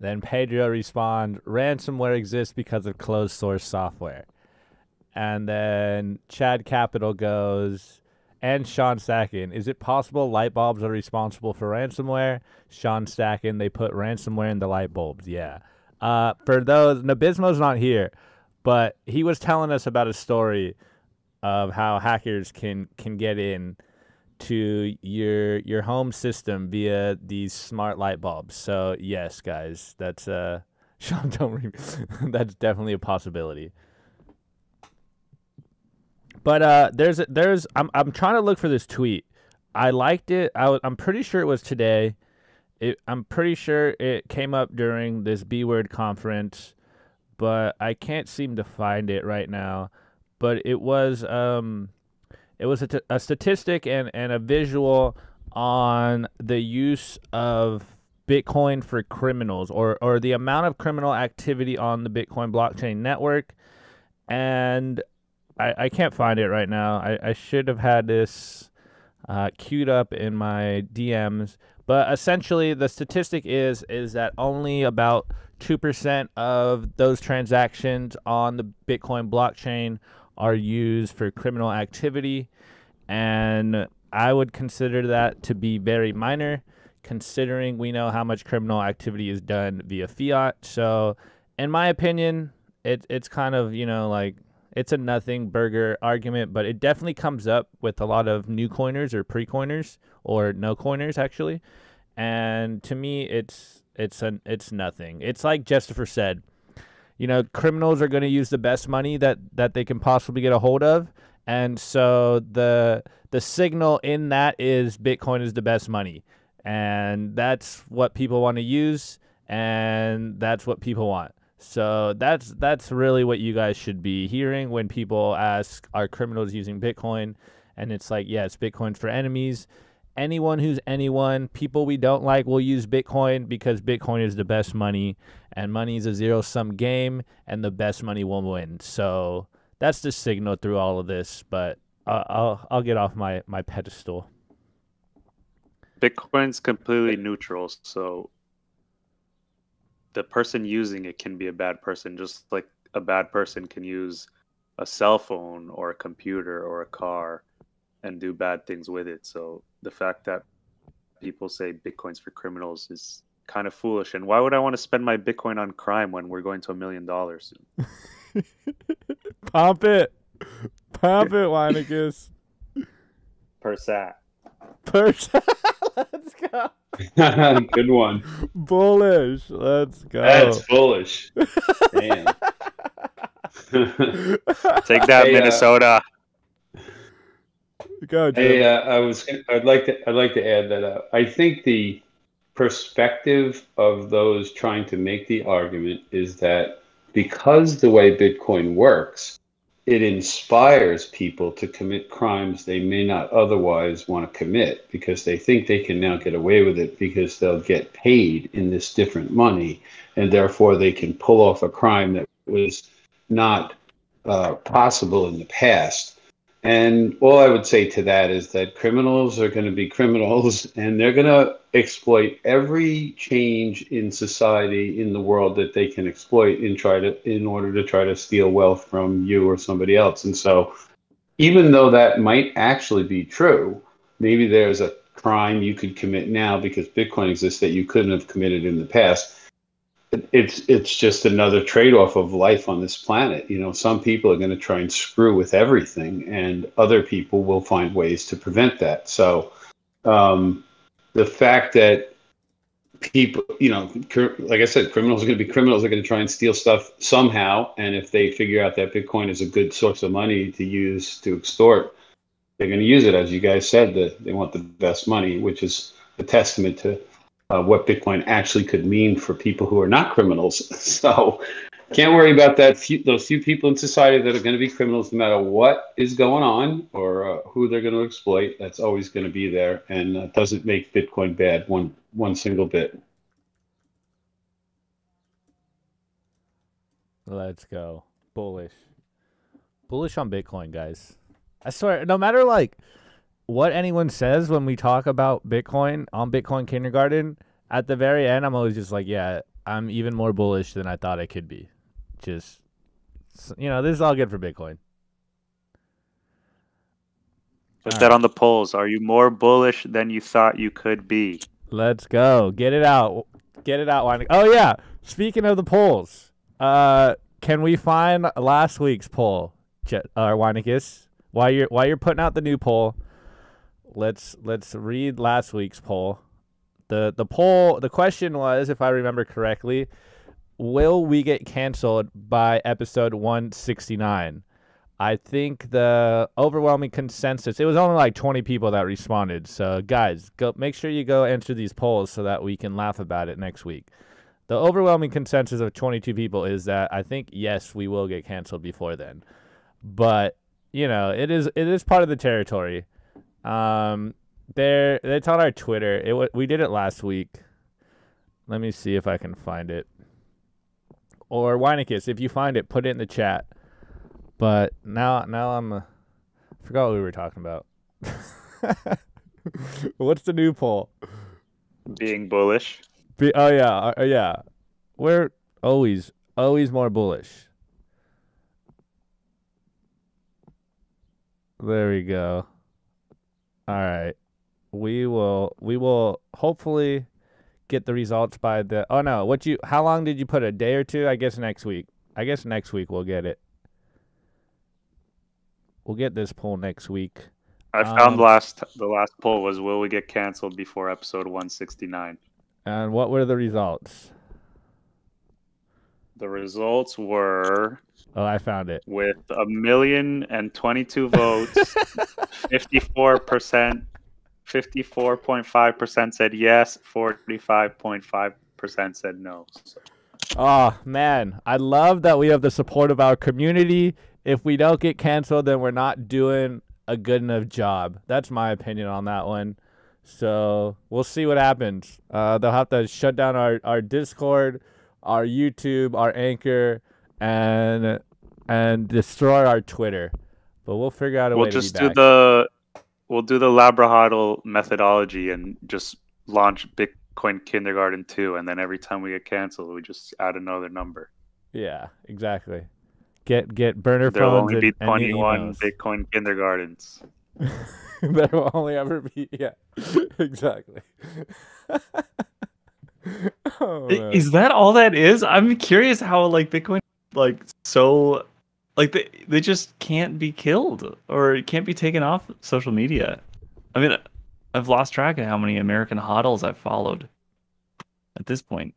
Then Pedro respond, ransomware exists because of closed source software. And then Chad Capital goes, and Sean Stackin, is it possible light bulbs are responsible for ransomware? Sean Stackin, they put ransomware in the light bulbs. Yeah. Uh, for those, Nabismo's not here, but he was telling us about a story of how hackers can can get in to your your home system via these smart light bulbs. So yes, guys, that's uh, Sean, don't that's definitely a possibility. But uh, there's there's I'm I'm trying to look for this tweet. I liked it. I w- I'm pretty sure it was today. It, I'm pretty sure it came up during this B word conference, but I can't seem to find it right now. But it was um, it was a, t- a statistic and, and a visual on the use of Bitcoin for criminals or, or the amount of criminal activity on the Bitcoin blockchain network. And I, I can't find it right now. I, I should have had this uh, queued up in my DMs. But essentially, the statistic is is that only about two percent of those transactions on the Bitcoin blockchain are used for criminal activity, and I would consider that to be very minor, considering we know how much criminal activity is done via fiat. So, in my opinion, it it's kind of you know like it's a nothing burger argument, but it definitely comes up with a lot of new coiners or pre coiners or no coiners actually. And to me, it's it's an it's nothing. It's like Justifer said, you know, criminals are going to use the best money that that they can possibly get a hold of, and so the the signal in that is Bitcoin is the best money, and that's what people want to use, and that's what people want. So that's that's really what you guys should be hearing when people ask, "Are criminals using Bitcoin?" And it's like, yes, Bitcoin's for enemies. Anyone who's anyone, people we don't like, will use Bitcoin because Bitcoin is the best money, and money is a zero sum game, and the best money will win. So that's the signal through all of this. But I'll I'll get off my my pedestal. Bitcoin's completely neutral, so the person using it can be a bad person, just like a bad person can use a cell phone or a computer or a car and do bad things with it. So the fact that people say Bitcoin's for criminals is kind of foolish. And why would I want to spend my Bitcoin on crime when we're going to a million dollars soon? Pump it, pump it, Weinicus. Per sat. Per sat. Let's go. Good one. Bullish. Let's go. That's bullish. Damn. Take that, Hey, uh, Minnesota. Go, Jim. Hey, uh, I was. I'd like to. I'd like to add that uh, I think the perspective of those trying to make the argument is that because the way Bitcoin works, it inspires people to commit crimes they may not otherwise want to commit because they think they can now get away with it because they'll get paid in this different money, and therefore they can pull off a crime that was not uh, possible in the past. And all I would say to that is that criminals are going to be criminals and they're going to exploit every change in society in the world that they can exploit in try to in order to try to steal wealth from you or somebody else. And so even though that might actually be true, maybe there's a crime you could commit now because Bitcoin exists that you couldn't have committed in the past it's it's just another trade-off of life on this planet. You know some people are going to try and screw with everything and other people will find ways to prevent that. So um, the fact that people you know cr- like i said criminals are going to be criminals. They're going to try and steal stuff somehow and if they figure out that bitcoin is a good source of money to use to extort they're going to use it. As you guys said that they want the best money which is a testament to uh, what Bitcoin actually could mean for people who are not criminals. So Can't worry about that. Few, those few people in society that are going to be criminals, no matter what is going on or uh, who they're going to exploit. That's always going to be there, and uh, doesn't make Bitcoin bad one one single bit. Let's go. Bullish. Bullish on Bitcoin, guys. I swear, no matter like what anyone says when we talk about Bitcoin on Bitcoin Kindergarten, at the very end, I'm always just like, yeah, I'm even more bullish than I thought I could be. Just, you know, this is all good for Bitcoin. Put All that right. on the polls. Are you more bullish than you thought you could be? Let's go. Get it out. Get it out. Oh yeah. Speaking of the polls, uh, can we find last week's poll, Je- uh, Weinicus? While you're while you're putting out the new poll, let's let's read last week's poll. the The poll, the question was, if I remember correctly, will we get canceled by episode one sixty nine? I think the overwhelming consensus. It was only like 20 people that responded. So guys, go make sure you go answer these polls so that we can laugh about it next week. The overwhelming consensus of 22 people is that I think yes, we will get canceled before then. But, you know, it is it is part of the territory. Um there it's on our Twitter. It we did it last week. Let me see if I can find it. Or Weinicus, if you find it, put it in the chat. But now, now I'm. Uh, forgot what we were talking about. What's the new poll? Being bullish. Be, oh yeah, uh, yeah. We're always, always more bullish. There we go. All right, we will, we will hopefully get the results by the. Oh no, what you? How long did you put? A day or two? I guess next week. I guess next week we'll get it. We'll get this poll next week. I found Um, last the last poll was will we get canceled before episode 169? And what were the results? The results were Oh, I found it. with a million and twenty-two votes, fifty-four percent, fifty-four point five percent said yes, forty-five point five percent said no. So, Oh man, I love that we have the support of our community. If we don't get canceled, then we're not doing a good enough job. That's my opinion on that one. So we'll see what happens. Uh, they'll have to shut down our, our Discord, our YouTube, our Anchor, and and destroy our Twitter. But we'll figure out a way. we'll way just to be do back. the we'll do the Labrahuddle methodology and just launch Bitcoin Kindergarten 2, and then every time we get canceled, we just add another number. yeah, exactly. Get get burner There'll phones only be 21. Bitcoin Kindergartens. there will only ever be yeah exactly oh, Is that all that is? I'm curious how like Bitcoin like so like they they just can't be killed or can't be taken off social media. I mean, I've lost track of how many American hodls I've followed at this point.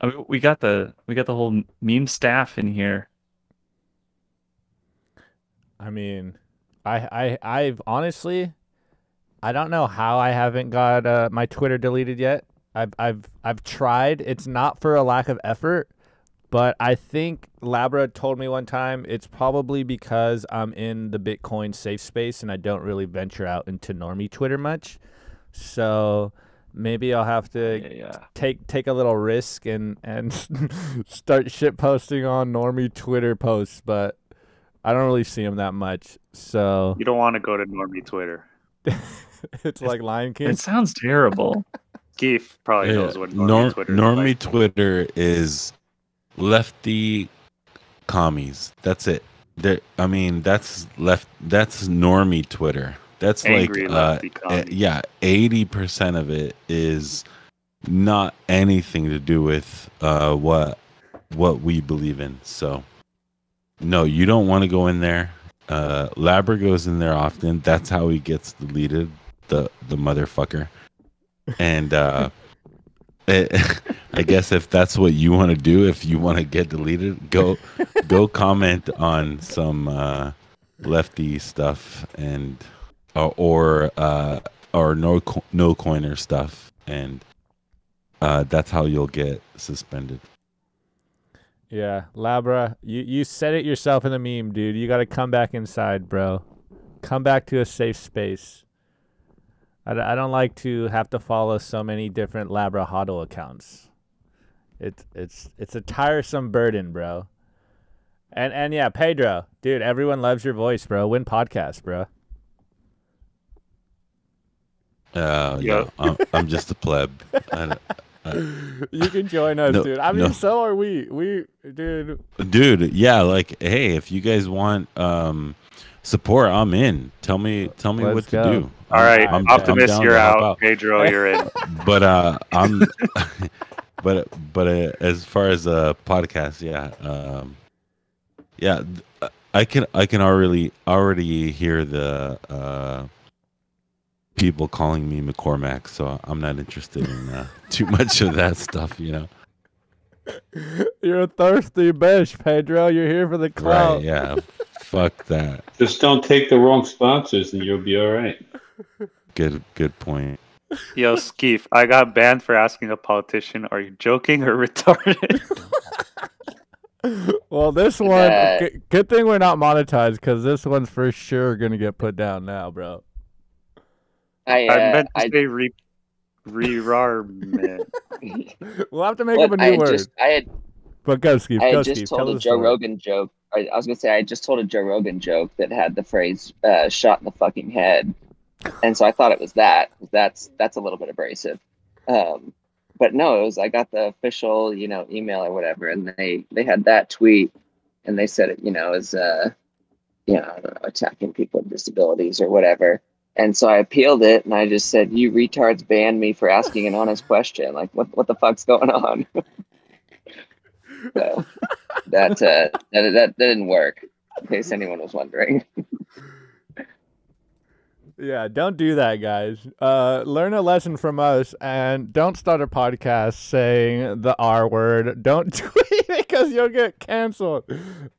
I mean, we got the we got the whole meme staff in here. i mean i i i've honestly i don't know how i haven't got uh, my twitter deleted yet i've i've i've tried it's not for a lack of effort but i think labra told me one time it's probably because i'm in the bitcoin safe space and i don't really venture out into normie twitter much so maybe i'll have to Yeah, yeah. take take a little risk and and start shit posting on normie Twitter posts, but I don't really see them that much. So You don't want to go to Normie Twitter. it's like Lion King. It sounds terrible. Keith probably Yeah, knows what Normie Norm- Twitter is normie like. Twitter is lefty commies. That's it. There, I mean, that's left. That's normie Twitter. That's Angry like, uh, lefty eh, commie. yeah, eighty percent of it is not anything to do with uh, what what we believe in. So, no, you don't want to go in there. Uh, Labra goes in there often. That's how he gets deleted. The the motherfucker. And uh, it, I guess if that's what you want to do, if you want to get deleted, go go comment on some uh, lefty stuff and uh, or uh, or no no coiner stuff, and uh, that's how you'll get suspended. Yeah, Labra, you you said it yourself in the meme, dude. You got to come back inside, bro. Come back to a safe space. I, d- I don't like to have to follow so many different Labra Huddle accounts. It's it's it's a tiresome burden, bro. And and yeah, Pedro, dude, everyone loves your voice, bro. Win podcast, bro. Uh, Yeah. yeah, I'm, I'm just a pleb. I, You can join us, No, dude. I mean, no. so are we. We, dude. dude, yeah, like, hey, if you guys want um support, I'm in. Tell me, tell me Let's what go. to do. All right, I'm- I'm Optimus, you're to help out. Pedro, you're in. but uh i'm but but uh, as far as a podcast yeah um yeah i can i can already already hear the uh people calling me mccormack so i'm not interested in uh, too much of that stuff you know You're a thirsty bitch, Pedro. You're here for the clout. right yeah fuck that Just don't take the wrong sponsors, and you'll be all right. good good point Yo, Skeef, I got banned for asking a politician, are you joking or retarded? Well, this one, Yeah. g- good thing we're not monetized because this one's for sure gonna get put down now, bro. I, I uh, meant to I, say re rerarment. We'll have to make what, up a new had word. just, I had, But go, Skeef. I Go, had just Steve. told Tell a the Joe story. Rogan joke. I, I was gonna say I just told a Joe Rogan joke that had the phrase uh, "shot in the fucking head," and so I thought it was that. That's that's a little bit abrasive. Um, but no, it was I got the official, you know, email or whatever, and they they had that tweet, and they said it, you know, as uh, you know, know, attacking people with disabilities or whatever. And so I appealed it, and I just said, "You retards banned me for asking an honest question. Like, what what the fuck's going on?" so that uh, that that that didn't work. In case anyone was wondering. Yeah, don't do that, guys. Uh, learn a lesson from us, and don't start a podcast saying the R word. Don't tweet it because you'll get canceled.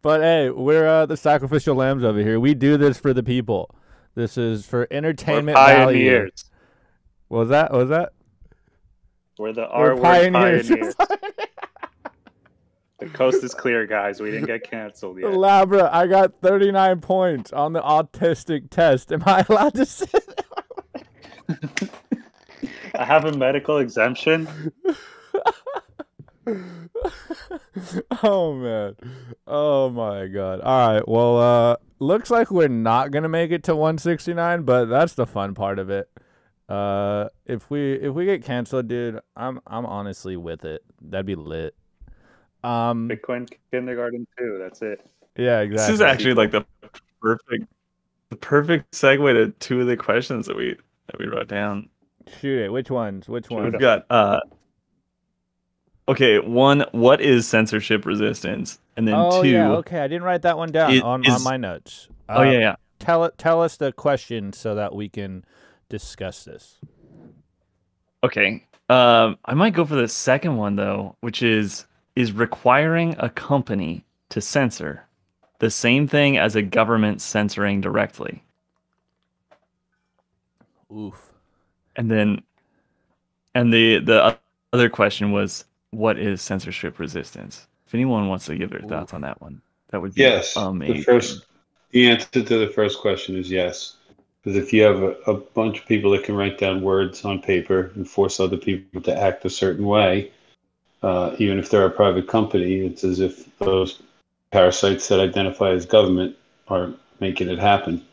But hey, we're uh, the sacrificial lambs over here. We do this for the people. This is for We're entertainment value. pioneers. What was that? What was that? We're the We're R word pioneers. pioneers. The coast is clear, guys. We didn't get canceled yet. Labra, I got 39 points on the autistic test. Am I allowed to say that? I have a medical exemption. oh man. Oh my god. All right. Well, uh looks like we're not going to make it to 169, but that's the fun part of it. Uh if we if we get canceled, dude, I'm I'm honestly with it. That'd be lit. Um Bitcoin kindergarten too. That's it. yeah, exactly. This is actually like the perfect, the perfect segue to two of the questions that we that we wrote down. Shoot it. Which ones? Which ones? We've got uh. Okay, one. What is censorship resistance? And then Oh two. yeah, okay. I didn't write that one down It on, on my notes. Oh Uh, yeah, yeah. Tell it. Tell us the question so that we can discuss this. Okay. Um, I might go for the second one though, which is is requiring a company to censor the same thing as a government censoring directly. Oof. And then, and the the other question was, what is censorship resistance? If anyone wants to give their thoughts on that one, that would be Yes. amazing. The first, the answer to the first question is yes. Because if you have a, a bunch of people that can write down words on paper and force other people to act a certain way, uh, even if they're a private company, it's as if those parasites that identify as government are making it happen.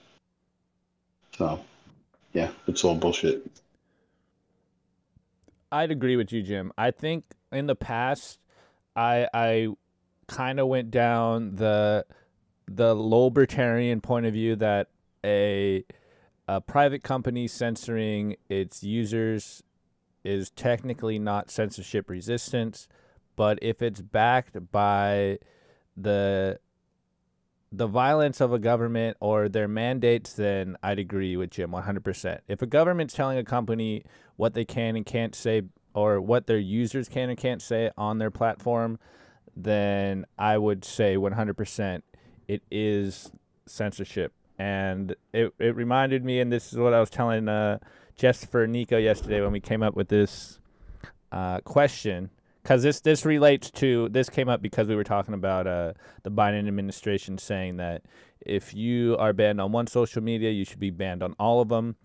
So, yeah, it's all bullshit. I'd agree with you, Jim. I think in the past, I I kind of went down the the libertarian point of view that a a private company censoring its users is technically not censorship resistance, but if it's backed by the the violence of a government or their mandates, then I'd agree with Jim 100%. If a government's telling a company what they can and can't say or what their users can and can't say on their platform, then I would say 100% it is censorship. And it, it reminded me, and this is what I was telling uh, Jessica Nico yesterday when we came up with this uh, question, because this this relates to this came up because we were talking about uh, the Biden administration saying that if you are banned on one social media, you should be banned on all of them,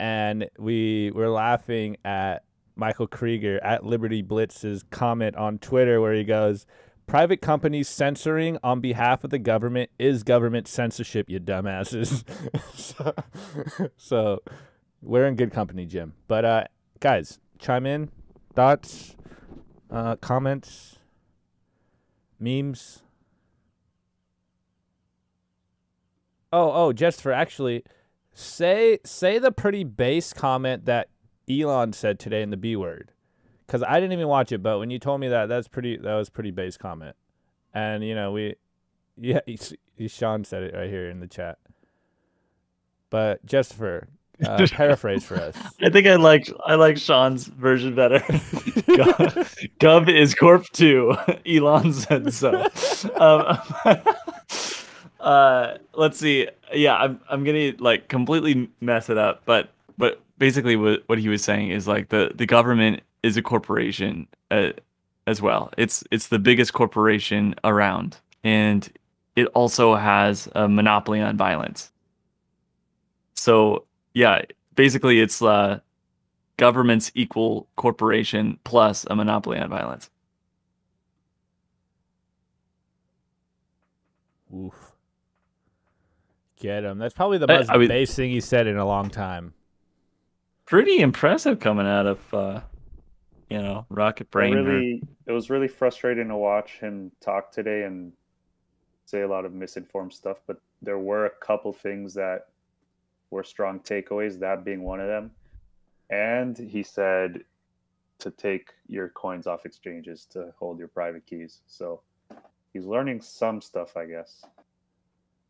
and we were laughing at Michael Krieger at Liberty Blitz's comment on Twitter where he goes. Private companies censoring on behalf of the government is government censorship, you dumbasses. so, so we're in good company, Jim. But uh, guys, chime in, thoughts, uh, comments, memes. Oh, oh, just for actually say say the pretty base comment that Elon said today in the B word, because I didn't even watch it, but when you told me that, that's pretty that was pretty base comment, and you know we, yeah, Sean said it right here in the chat. But just for uh, paraphrase for us. I think I like I like Sean's version better. Gov is Corp two. Elon said so. Um, uh, let's see. Yeah, I'm I'm gonna like completely mess it up, but but basically what what he was saying is like the the government is a corporation uh, as well. It's it's the biggest corporation around, and it also has a monopoly on violence. So yeah, basically it's uh, governments equal corporation plus a monopoly on violence. Oof. Get him. That's probably the most I, I base thing he said in a long time. Pretty impressive coming out of uh, you know Rocket Brain. It really, it was really frustrating to watch him talk today and say a lot of misinformed stuff. But there were a couple things that were strong takeaways, that being one of them. And he said to take your coins off exchanges to hold your private keys. So he's learning some stuff, I guess.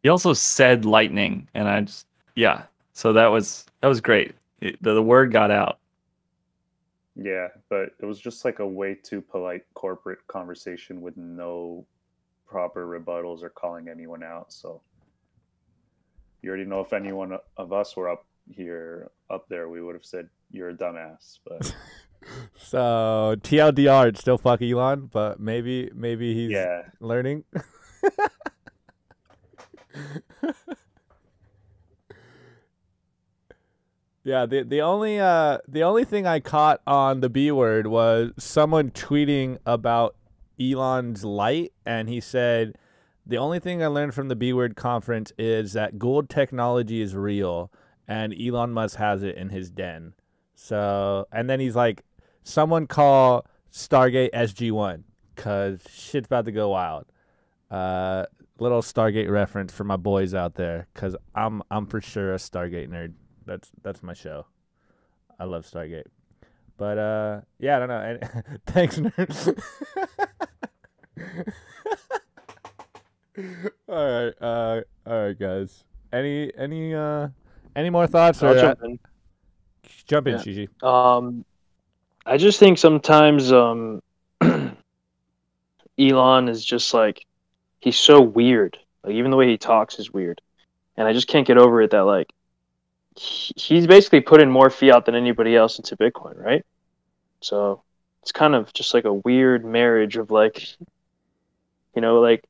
He also said lightning, and I just yeah. So that was that was great. It, the, the word got out. Yeah, but it was just like a way too polite corporate conversation with no proper rebuttals or calling anyone out. So you already know if any one of us were up here up there, we would have said you're a dumbass. But so TLDR, it's still fuck Elon, but maybe maybe he's yeah. learning. yeah, the the only uh the only thing I caught on the B word was someone tweeting about Elon's light, and he said the only thing I learned from the B Word conference is that gold technology is real and Elon Musk has it in his den. So, and then he's like, someone call Stargate SG1 because shit's about to go wild. Uh, little Stargate reference for my boys out there because I'm I'm for sure a Stargate nerd. That's that's my show. I love Stargate. But uh, yeah, I don't know. Thanks, nerd. all right, uh, all right, guys. Any any uh any more thoughts? Or, jump in. Jump in, yeah. Gigi. Um, I just think sometimes um, Elon is just like he's so weird. Like even the way he talks is weird, and I just can't get over it that like he, he's basically put in more fiat than anybody else into Bitcoin, right? So it's kind of just like a weird marriage of like, you know, like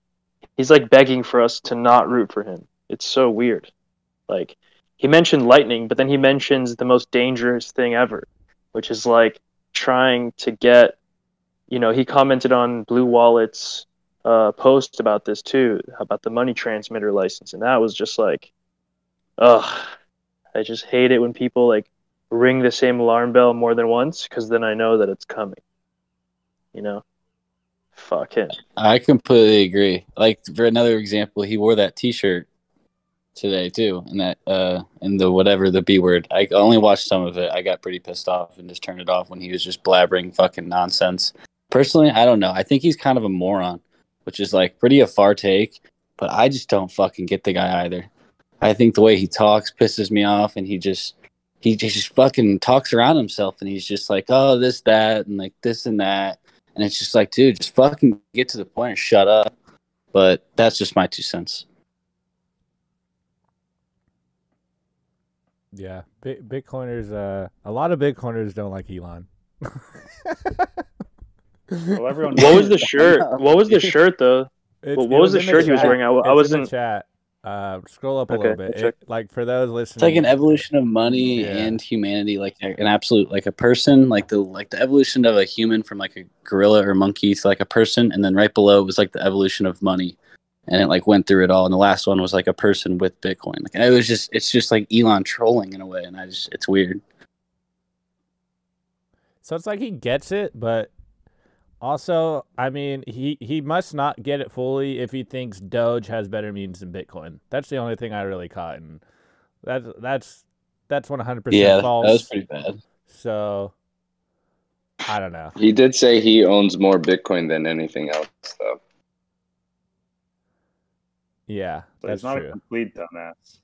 he's like begging for us to not root for him. It's so weird. Like he mentioned lightning, but then he mentions the most dangerous thing ever, which is like trying to get you know, he commented on Blue Wallet's uh, post about this too, about the money transmitter license, and that was just like, ugh, I just hate it when people like ring the same alarm bell more than once because then I know that it's coming. You know. Fuck him. I completely agree. Like for another example, he wore that T-shirt today too, and that uh, and the whatever the B word. I only watched some of it. I got pretty pissed off and just turned it off when he was just blabbering fucking nonsense. Personally, I don't know. I think he's kind of a moron, which is like pretty a far take, but I just don't fucking get the guy either. I think the way he talks pisses me off, and he just he just fucking talks around himself, and he's just like, oh, this, that, and like this and that and it's just like, dude, just fucking get to the point and shut up. But that's just my two cents. Yeah, Bitcoiners. Uh, a lot of Bitcoiners don't like Elon. Well, everyone What was the shirt? What was the shirt though? It's- Well, what was the in shirt he was wearing? I- I It's in the wasn't- chat. Uh, scroll up a Okay, little bit. I'll. It- like for those listening, It's like an evolution of money Yeah. and humanity, like an absolute, like a person, like the like the evolution of a human from like a gorilla or monkey to like a person, and then right below was like the evolution of money, and it like went through it all. And the last one was like a person with Bitcoin. Like it was just, it's just like Elon trolling in a way, and I just, it's weird. So it's like he gets it, but also, I mean, he he must not get it fully if he thinks Doge has better means than Bitcoin. That's the only thing I really caught, and that's that's that's one hundred Yeah, percent that false. was pretty bad. So I don't know. He did say he owns more Bitcoin than anything else, though. Yeah, But that's he's not a complete dumbass.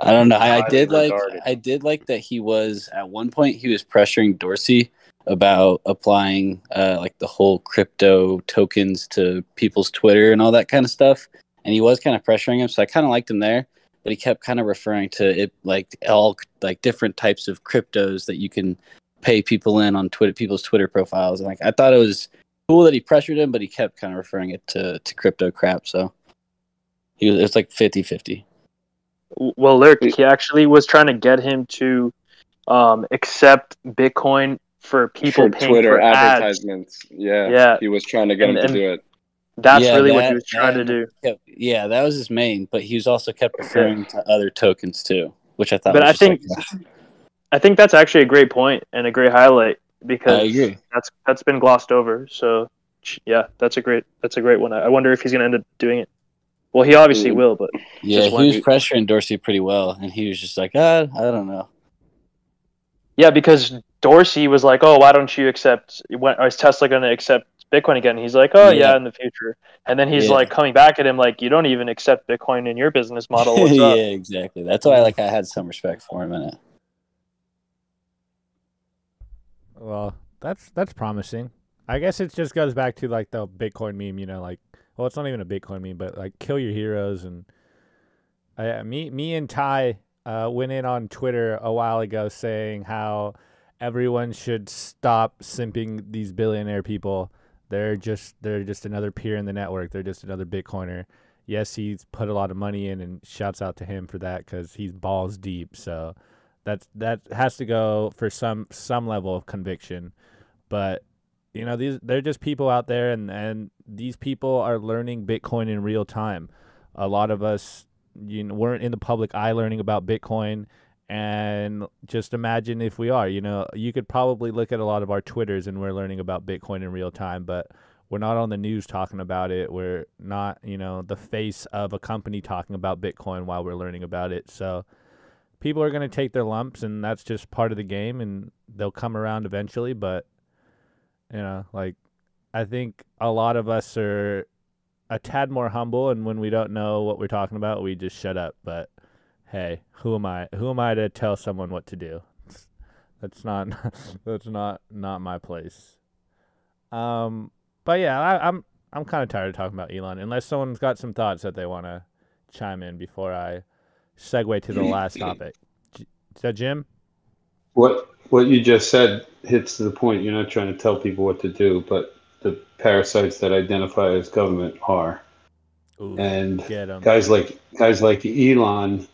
I don't know. I, I did like regarded. I did like that he was at one point he was pressuring Dorsey about applying uh, like the whole crypto tokens to people's Twitter and all that kind of stuff. And he was kind of pressuring him, so I kind of liked him there. But he kept kind of referring to it like all like different types of cryptos that you can pay people in on Twitter people's Twitter profiles. And like I thought it was cool that he pressured him, but he kept kind of referring it to to crypto crap. So he was it was like 50-50. Well, Lurk, he actually was trying to get him to um, accept Bitcoin for people For paying Twitter for ads. advertisements. Yeah. Yeah. He was trying to get And- him to do it. That's Yeah, really what he was trying to do. kept, yeah, that was his main, but he was also kept referring to other tokens too, which I thought. But was I just think like, I think that's actually a great point and a great highlight because that's that's been glossed over. So yeah, that's a great that's a great one. I I wonder if he's going to end up doing it. Well, he obviously will, but yeah, he was he- pressuring Dorsey pretty well, and he was just like, ah, I don't know. yeah, because Dorsey was like, "Oh, why don't you accept? When is Tesla going to accept Bitcoin again?" He's like, "Oh yeah. Yeah. in the future." And then he's Yeah. like coming back at him like, "You don't even accept Bitcoin in your business model. Yeah, up?" exactly. That's why like I had some respect for him in it. Well, that's that's promising. I guess it just goes back to like the Bitcoin meme, you know, like well, it's not even a Bitcoin meme, but like kill your heroes and I, me me and Ty uh, went in on Twitter a while ago saying how everyone should stop simping these billionaire people. They're just they're just another peer in the network. They're just another Bitcoiner. Yes, he's put a lot of money in, and shouts out to him for that because he's balls deep. So that's that has to go for some some level of conviction. But you know these they're just people out there, and and these people are learning Bitcoin in real time. A lot of us you know, weren't in the public eye learning about Bitcoin, and just imagine if we are. You know, you could probably look at a lot of our Twitters, and we're learning about Bitcoin in real time, but we're not on the news talking about it. We're not, you know, the face of a company talking about Bitcoin while we're learning about it. So people are going to take their lumps, and that's just part of the game, and they'll come around eventually. But you know, like I think a lot of us are a tad more humble, and when we don't know what we're talking about, we just shut up. But hey, who am I? Who am I to tell someone what to do? That's not that's not not my place. Um, but yeah, I, I'm I'm kind of tired of talking about Elon. Unless someone's got some thoughts that they want to chime in before I segue to the last topic. J- Is that Jim? What what you just said hits to the point. You're not trying to tell people what to do, but the parasites that identify as government are. Ooh, And guys like guys like Elon,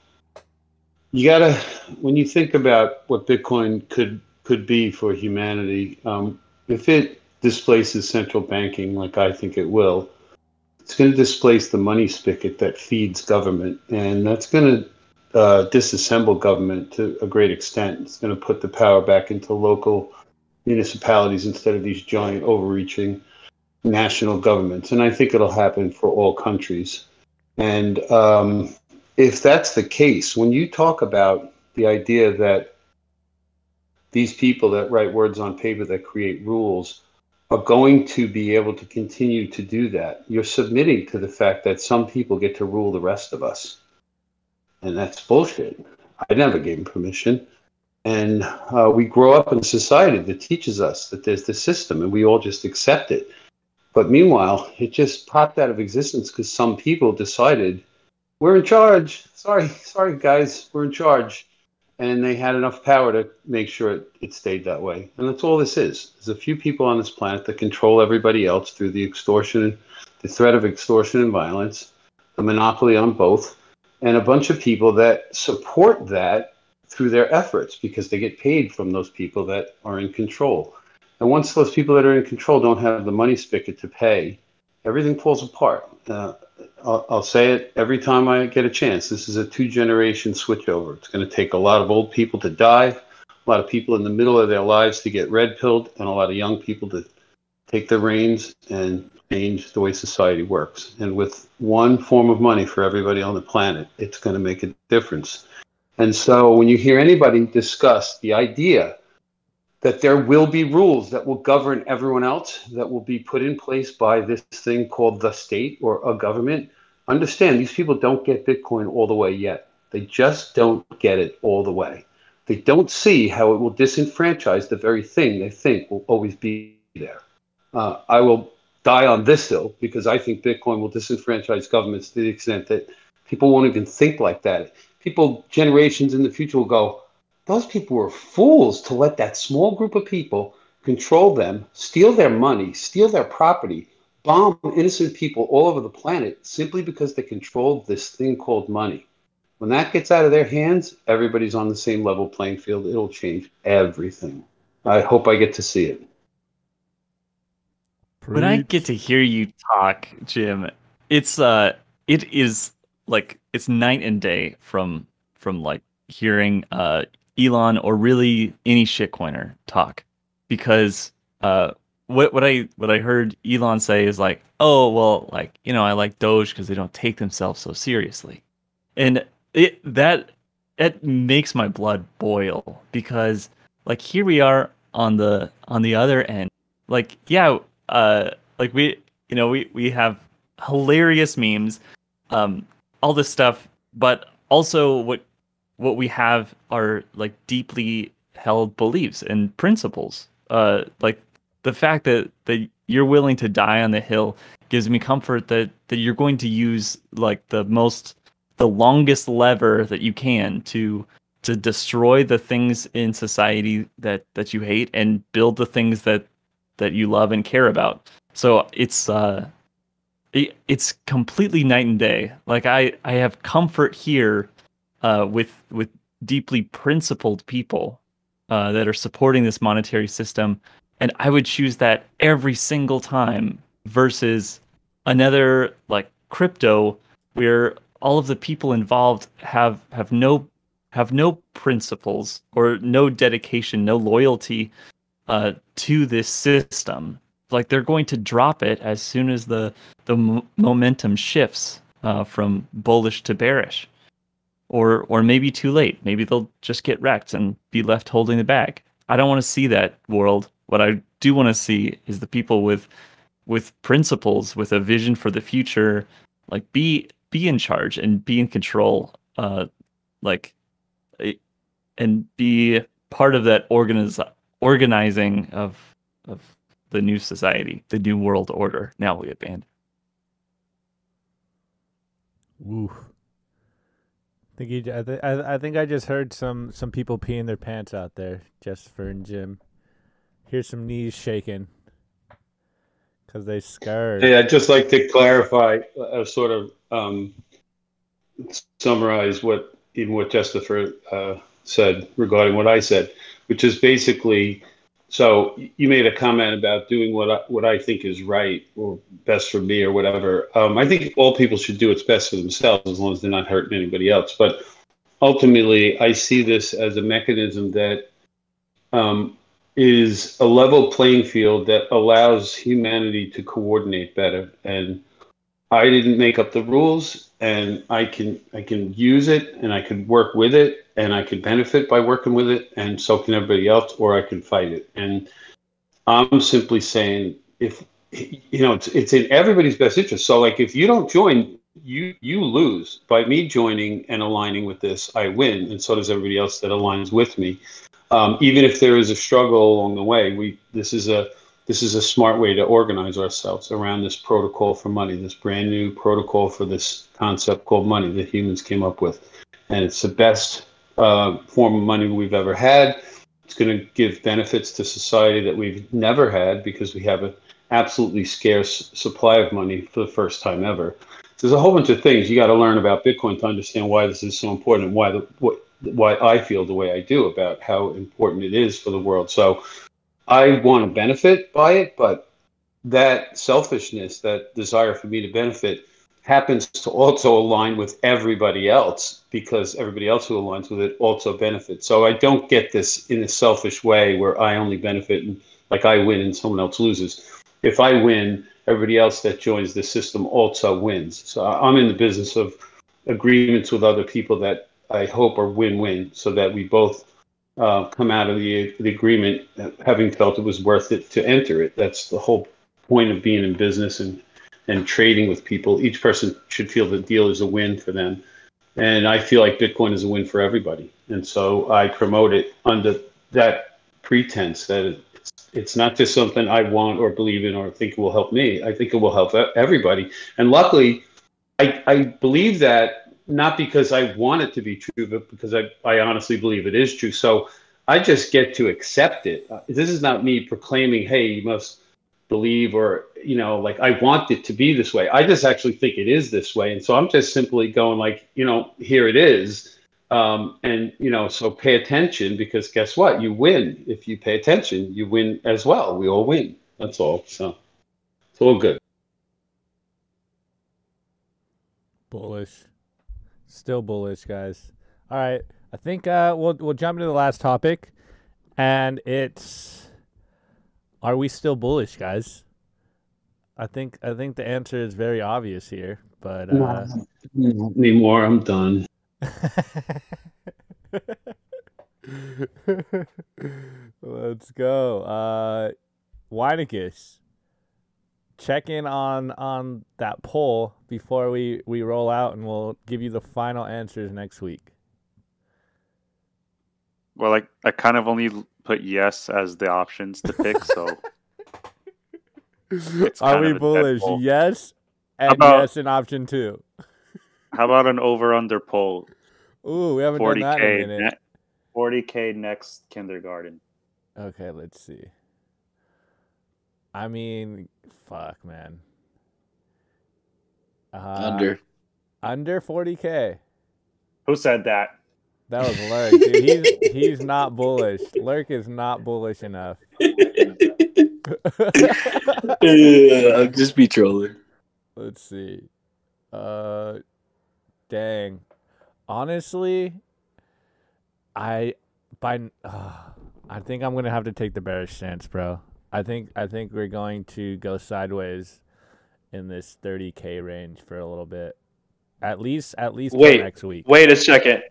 you gotta when you think about what Bitcoin could could be for humanity, um, if it displaces central banking like I think it will, it's going to displace the money spigot that feeds government, and that's going to uh, disassemble government to a great extent. It's going to put the power back into local municipalities instead of these giant overreaching national governments. And I think it'll happen for all countries. And um, if that's the case, when you talk about the idea that these people that write words on paper that create rules are going to be able to continue to do that, you're submitting to the fact that some people get to rule the rest of us. And that's bullshit. I never gave them permission. And uh, we grow up in a society that teaches us that there's the system and we all just accept it. But meanwhile, it just popped out of existence because some people decided we're in charge. Sorry, sorry, guys, we're in charge. and they had enough power to make sure it, it stayed that way. And that's all this is. There's a few people on this planet that control everybody else through the extortion, the threat of extortion and violence, the monopoly on both, and a bunch of people that support that through their efforts because they get paid from those people that are in control. And once those people that are in control don't have the money spigot to pay, everything falls apart. Uh, I'll, I'll, say it every time I get a chance. This is a two generation switchover. It's going to take a lot of old people to die, a lot of people in the middle of their lives to get red pilled, and a lot of young people to take the reins and change the way society works. And with one form of money for everybody on the planet, it's going to make a difference. And so when you hear anybody discuss the idea that there will be rules that will govern everyone else, that will be put in place by this thing called the state or a government. Understand, these people don't get Bitcoin all the way yet. They just don't get it all the way. They don't see how it will disenfranchise the very thing they think will always be there. Uh, I will die on this hill because I think Bitcoin will disenfranchise governments to the extent that people won't even think like that. People, generations in the future will go, those people were fools to let that small group of people control them, steal their money, steal their property, bomb innocent people all over the planet simply because they controlled this thing called money. When that gets out of their hands, everybody's on the same level playing field. It'll change everything. I hope I get to see it. When I get to hear you talk, Jim, it's uh it is like it's night and day from from like hearing uh Elon or really any shitcoiner talk. Because uh, what what I what I heard Elon say is like, oh well, like you know I like Doge because they don't take themselves so seriously, and it that it makes my blood boil because like here we are on the on the other end, like yeah, uh, like we you know we we have hilarious memes, um, all this stuff, but also what what we have are like deeply held beliefs and principles. Uh, like the fact that that you're willing to die on the hill gives me comfort that that you're going to use like the most the longest lever that you can to to destroy the things in society that that you hate and build the things that that you love and care about. So it's uh it, it's completely night and day. Like I I have comfort here uh, with with deeply principled people uh, that are supporting this monetary system, and I would choose that every single time versus another like crypto where all of the people involved have have no have no principles or no dedication, no loyalty uh, to this system. Like they're going to drop it as soon as the the momentum shifts uh, from bullish to bearish or or maybe too late. Maybe they'll just get wrecked and be left holding the bag. I don't want to see that world. What I do want to see is the people with with principles, with a vision for the future, like be be in charge and be in control, uh, like, and be part of that organiz- organizing of of the new society, the new world order. Now we get banned. Oof think he, I, th- I, I think I just heard some some people peeing their pants out there, just for Jim. Here's some knees shaking because they scared. Hey, I'd just like to clarify, uh, sort of um, summarize what even what Justifer uh, said regarding what I said, which is basically. So you made a comment about doing what I, what I think is right or best for me or whatever. Um, I think all people should do what's best for themselves as long as they're not hurting anybody else. But ultimately, I see this as a mechanism that um, is a level playing field that allows humanity to coordinate better. And I didn't make up the rules, and I can I can use it, and I can work with it, and I could benefit by working with it, and so can everybody else, or I can fight it. And I'm simply saying, if you know, it's it's in everybody's best interest. So, like, if you don't join, you you lose. By me joining and aligning with this, I win, and so does everybody else that aligns with me. Um, even if there is a struggle along the way, we this is a this is a smart way to organize ourselves around this protocol for money, this brand new protocol for this concept called money that humans came up with, and it's the best uh, form of money we've ever had. It's going to give benefits to society that we've never had because we have an absolutely scarce supply of money for the first time ever. There's a whole bunch of things you got to learn about Bitcoin to understand why this is so important and why the what why I feel the way I do about how important it is for the world. So I want to benefit by it, but that selfishness, that desire for me to benefit, happens to also align with everybody else because everybody else who aligns with it also benefits. So I don't get this in a selfish way where I only benefit and like I win and someone else loses. If I win, everybody else that joins the system also wins. So I'm in the business of agreements with other people that I hope are win-win, so that we both uh, come out of the the agreement having felt it was worth it to enter it. That's the whole point of being in business and and trading with people. Each person should feel the deal is a win for them, and I feel like Bitcoin is a win for everybody. And so I promote it under that pretense that it's, it's not just something I want or believe in or think will help me. I think it will help everybody. And luckily, I, I believe that not because I want it to be true, but because I, I honestly believe it is true. So I just get to accept it. Uh, this is not me proclaiming, hey, you must believe or, you know, like I want it to be this way. I just actually think it is this way. And so I'm just simply going like, you know, here it is. Um, and, you know, so pay attention because guess what? You win. If you pay attention, you win as well. We all win. That's all. So it's all good. Bullish. Still bullish, guys. All right, I think uh, we'll we'll jump into the last topic, and it's are we still bullish, guys? I think I think the answer is very obvious here, but uh, not anymore. I'm done. Let's go. Uh, Weinicus check in on on that poll before we we roll out, and we'll give you the final answers next week. Well, I I kind of only put yes as the options to pick, so. Are we bullish? Yes, and about, yes in option two. how about an over under poll? Ooh, we haven't 40K done that in a minute. Forty k next kindergarten. Okay, let's see. I mean, fuck, man. Uh, under. Under 40k. Who said that? That was Lurk, dude. He's he's not bullish. Lurk is not bullish enough. I'll just be trolling. Let's see. Uh, dang. Honestly, I by uh, I think I'm gonna have to take the bearish stance, bro. I think I think we're going to go sideways in this 30k range for a little bit. At least at least wait, next week. Wait a second.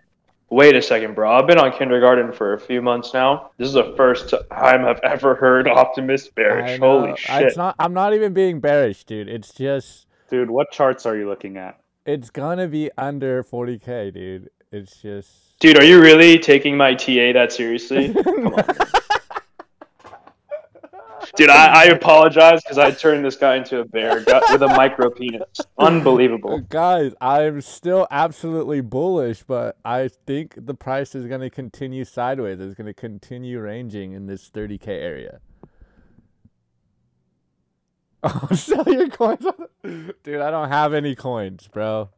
Wait a second, bro. I've been on kindergarten for a few months now. This is the first time I've ever heard Optimus bearish. Holy shit. It's not I'm not even being bearish, dude. It's just Dude, what charts are you looking at? It's gonna be under 40k, dude. It's just Dude, are you really taking my TA that seriously? Come on. Dude, I, I apologize because I turned this guy into a bear with a micro penis. Unbelievable. Guys, I'm still absolutely bullish, but I think the price is going to continue sideways. It's going to continue ranging in this 30K area. Oh, sell your coins. Dude, I don't have any coins, bro.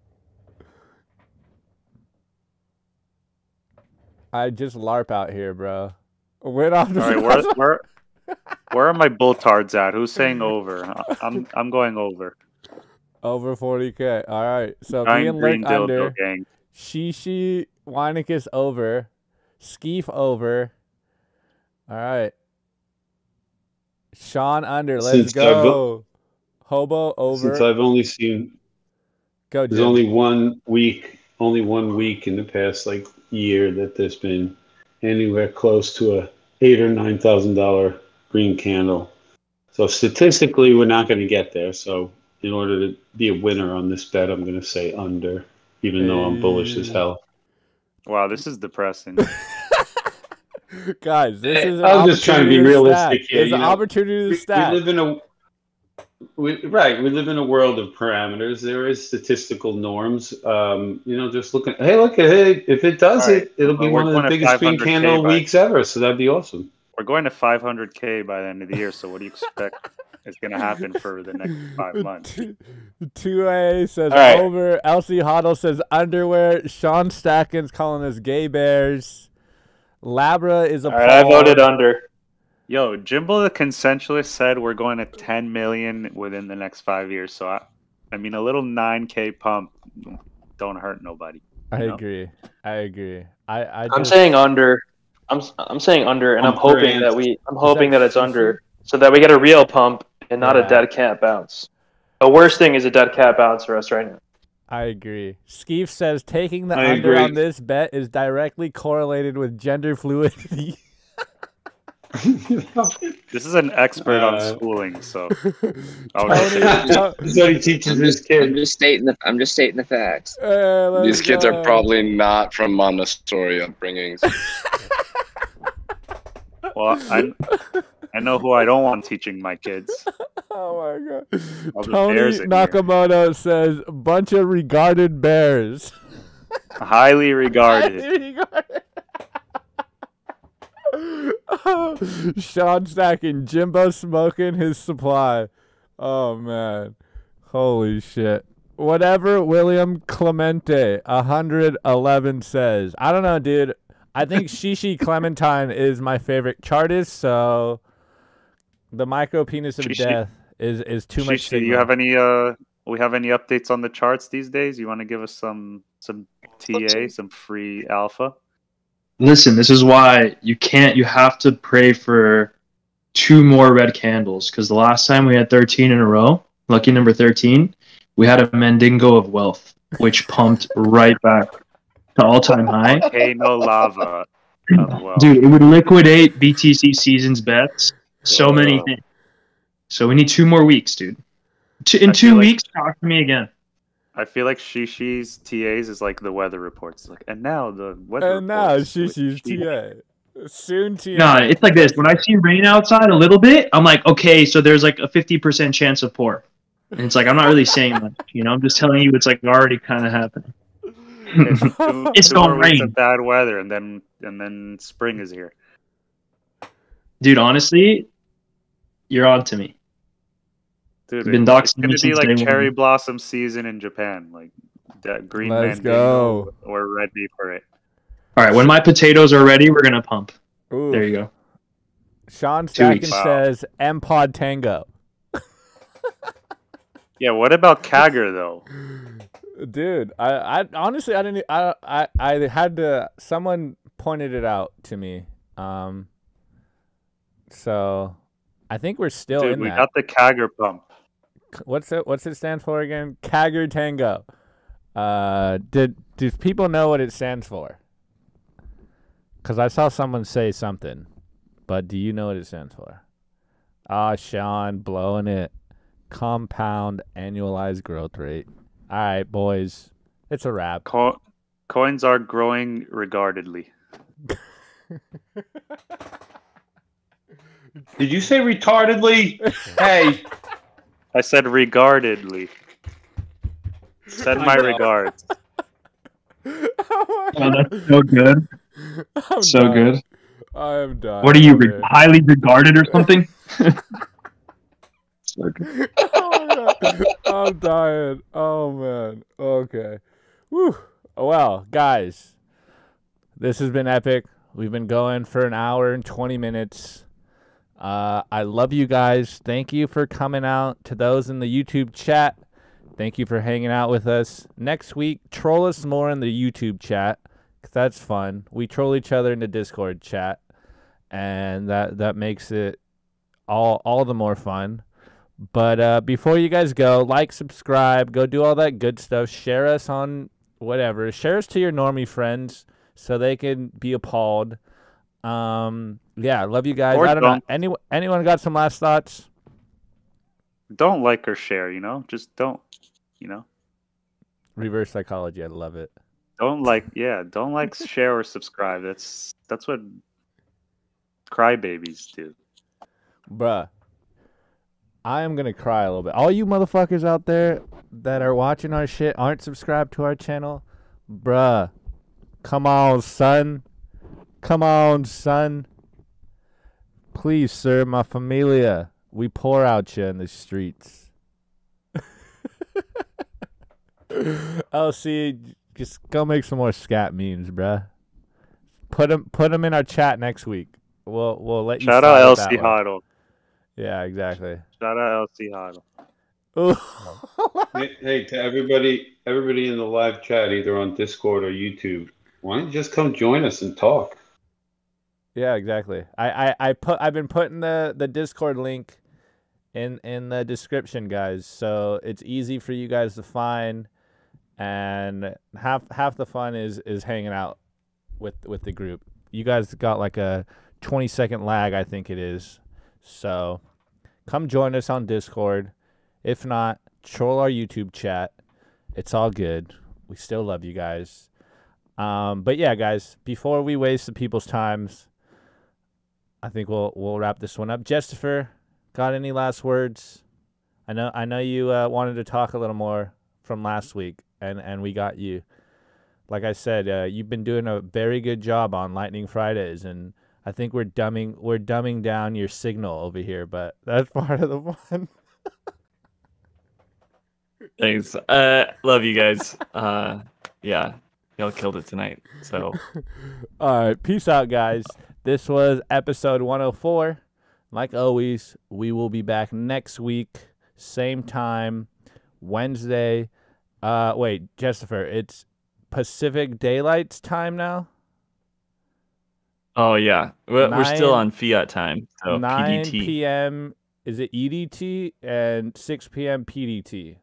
I just LARP out here, bro. Went off the All right, where, where, where are my bulltards at? Who's saying over? I'm I'm going over. Over 40k. All right. So me and Lick under. Gang. Shishi Weinicus over. Skeef over. All right. Sean under. Let's Since go. I've, Hobo over. Since I've only seen. Go. There's Jim. only one week. Only one week in the past like year that there's been anywhere close to a eight or nine thousand dollar green candle. So statistically, we're not going to get there. So in order to be a winner on this bet, I'm going to say under, even though I'm bullish as hell. Wow, this is depressing. Guys, this is. I'm just trying to be realistic here. There's an know, opportunity to we, stat. We live in a we, right. We live in a world of parameters. There is statistical norms. Um, you know, just looking. Hey, look at hey, if it does All right. it, it'll be Well, we're one of the biggest green 500K candle by- weeks ever. So that'd be awesome. We're going to 500k by the end of the year. So what do you expect is going to happen for the next five months? Two A says All right. over. LC Huddle says underwear. Sean Stackens calling us gay bears. Labra is a. All right, I voted under. Yo, Jimbo the consensualist said we're going to 10 million within the next five years. So I, I mean, a little 9k pump don't hurt nobody. I know? agree. I agree. I. I I'm just- saying under. I'm I'm saying under, and I'm Under hoping that we. I'm hoping that that it's under, so that we get a real pump and not Yeah. a dead cat bounce. The worst thing is a dead cat bounce for us right now. I agree. Skeef says taking the I under agree. on this bet is directly correlated with gender fluidity. This is an expert on Uh, schooling, so Tony, I would say To- That's what he teaches his I'm kids. just stating the I'm just stating the facts. uh, let's These kids go. are probably not from Montessori upbringings. Well, I, I know who I don't want teaching my kids. Oh my god. Tony bears in here. Nakamoto says bunch of regarded bears. Highly regarded. regarded. Sean stacking Jimbo smoking his supply. Oh man. Holy shit. Whatever William Clemente 111 says. I don't know, dude. I think Shishi Clementine is my favorite chartist, so the micro penis of Shishi- death is is too much. Shishi, do you have any uh we have any updates on the charts these days? You want to give us some some TA, some free alpha? Listen, this is why you can't. You have to pray for two more red candles because the last time we had 13 in a row, lucky number 13, we had a Mandingo of wealth, which pumped right back to all time high. Hey, no lava. as oh, well. Dude, it would liquidate BTC seasons bets. So many things. So we need two more weeks, dude. In I two feel like- weeks, talk to me again. I feel like Shishi's TAs is like the weather reports. It's like, and now the weather. And now reports with Shishi's TA. Soon TA. No, it's like this. When I see rain outside a little bit, I'm like, okay, so there's like a 50% chance of pour. And it's like, I'm not really saying much. You know, I'm just telling you it's like already kind of happening. Okay, two- It's two gonna rain. of bad weather, and then and then spring is here. Dude, honestly, you're on to me. Dude, Been it's gonna be like cherry one. blossom season in Japan. Like that green Let's Mandingo, go. We're ready for it. All right, when my potatoes are ready, we're going to pump. Ooh. There you go. Sean Two Stacken weeks. Wow. says M Pod Tango. Yeah. What about CAGR though? Dude, I, I honestly I didn't I, I i had to someone pointed it out to me. Um so I think we're still Dude, in we that. got the CAGR pump. What's it what's it stand for again? CAGR Tango. Uh did do people know what it stands for? Cuz I saw someone say something. But do you know what it stands for? Ah, Sean blowing it. Compound annualized growth rate. All right, boys. It's a wrap. Co- coins are growing regardedly. Did you say retardedly? hey, I said regardedly. Send my regards. oh that's so good. I'm So dying. good. I am done. What are you, re- highly regarded or something? so good. Oh. I'm dying. Oh man. Okay. Whew. Well, guys, this has been epic. We've been going for an hour and 20 minutes. Uh, I love you guys. Thank you for coming out. To those in the YouTube chat, thank you for hanging out with us. Next week, troll us more in the YouTube chat that's fun. We troll each other in the Discord chat, and that that makes it all all the more fun. But uh, before you guys go, like, subscribe, go do all that good stuff. Share us on whatever. Share us to your normie friends so they can be appalled. Um, yeah, love you guys. Or I don't know. don't. Any, anyone got some last thoughts? Don't like or share, you know? Just don't, you know? Reverse psychology. I love it. Don't like, yeah, don't like, share, or subscribe. That's that's what crybabies do. Bruh. I am gonna cry a little bit. All you motherfuckers out there that are watching our shit aren't subscribed to our channel, bruh. Come on, son. Come on, son. Please, sir, my familia. We pour out you in the streets. Oh, LC, just go make some more scat memes, bruh. Put them, put them in our chat next week. We'll, we'll let you. Know. Shout out LC. Huddle. Yeah, exactly. Shout out LC Huddle. Hey, hey, to everybody, everybody in the live chat, either on Discord or YouTube, why don't you just come join us and talk? Yeah, exactly. I, I, I put I've been putting the, the Discord link in in the description, guys. So it's easy for you guys to find and half half the fun is is hanging out with with the group. You guys got like a 20 second lag, I think it is. So come join us on Discord. If not, troll our YouTube chat. It's all good. We still love you guys. Um, but yeah, guys, before we waste the people's times, I think we'll we'll wrap this one up. Jessifer, got any last words? I know I know you uh, wanted to talk a little more from last week, and and we got you. Like I said, uh, you've been doing a very good job on Lightning Fridays, and I think we're dumbing we're dumbing down your signal over here, but that's part of the fun. Thanks. Uh, love you guys. Uh, yeah, y'all killed it tonight. So All right, peace out, guys. This was episode 104. Like always, we will be back next week, same time, Wednesday. Uh, wait, Jessifer, it's Pacific Daylight's time now. Oh yeah, we're, we're still on Fiat time. So 9 PDT. p.m. Is it EDT and 6 p.m. PDT?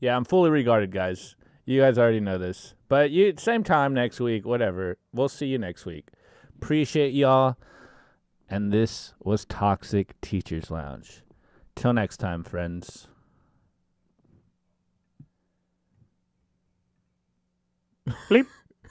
Yeah, I'm fully regarded, guys. You guys already know this, but you same time next week. Whatever. We'll see you next week. Appreciate y'all. And this was Toxic Teachers Lounge. Till next time, friends. Bleep.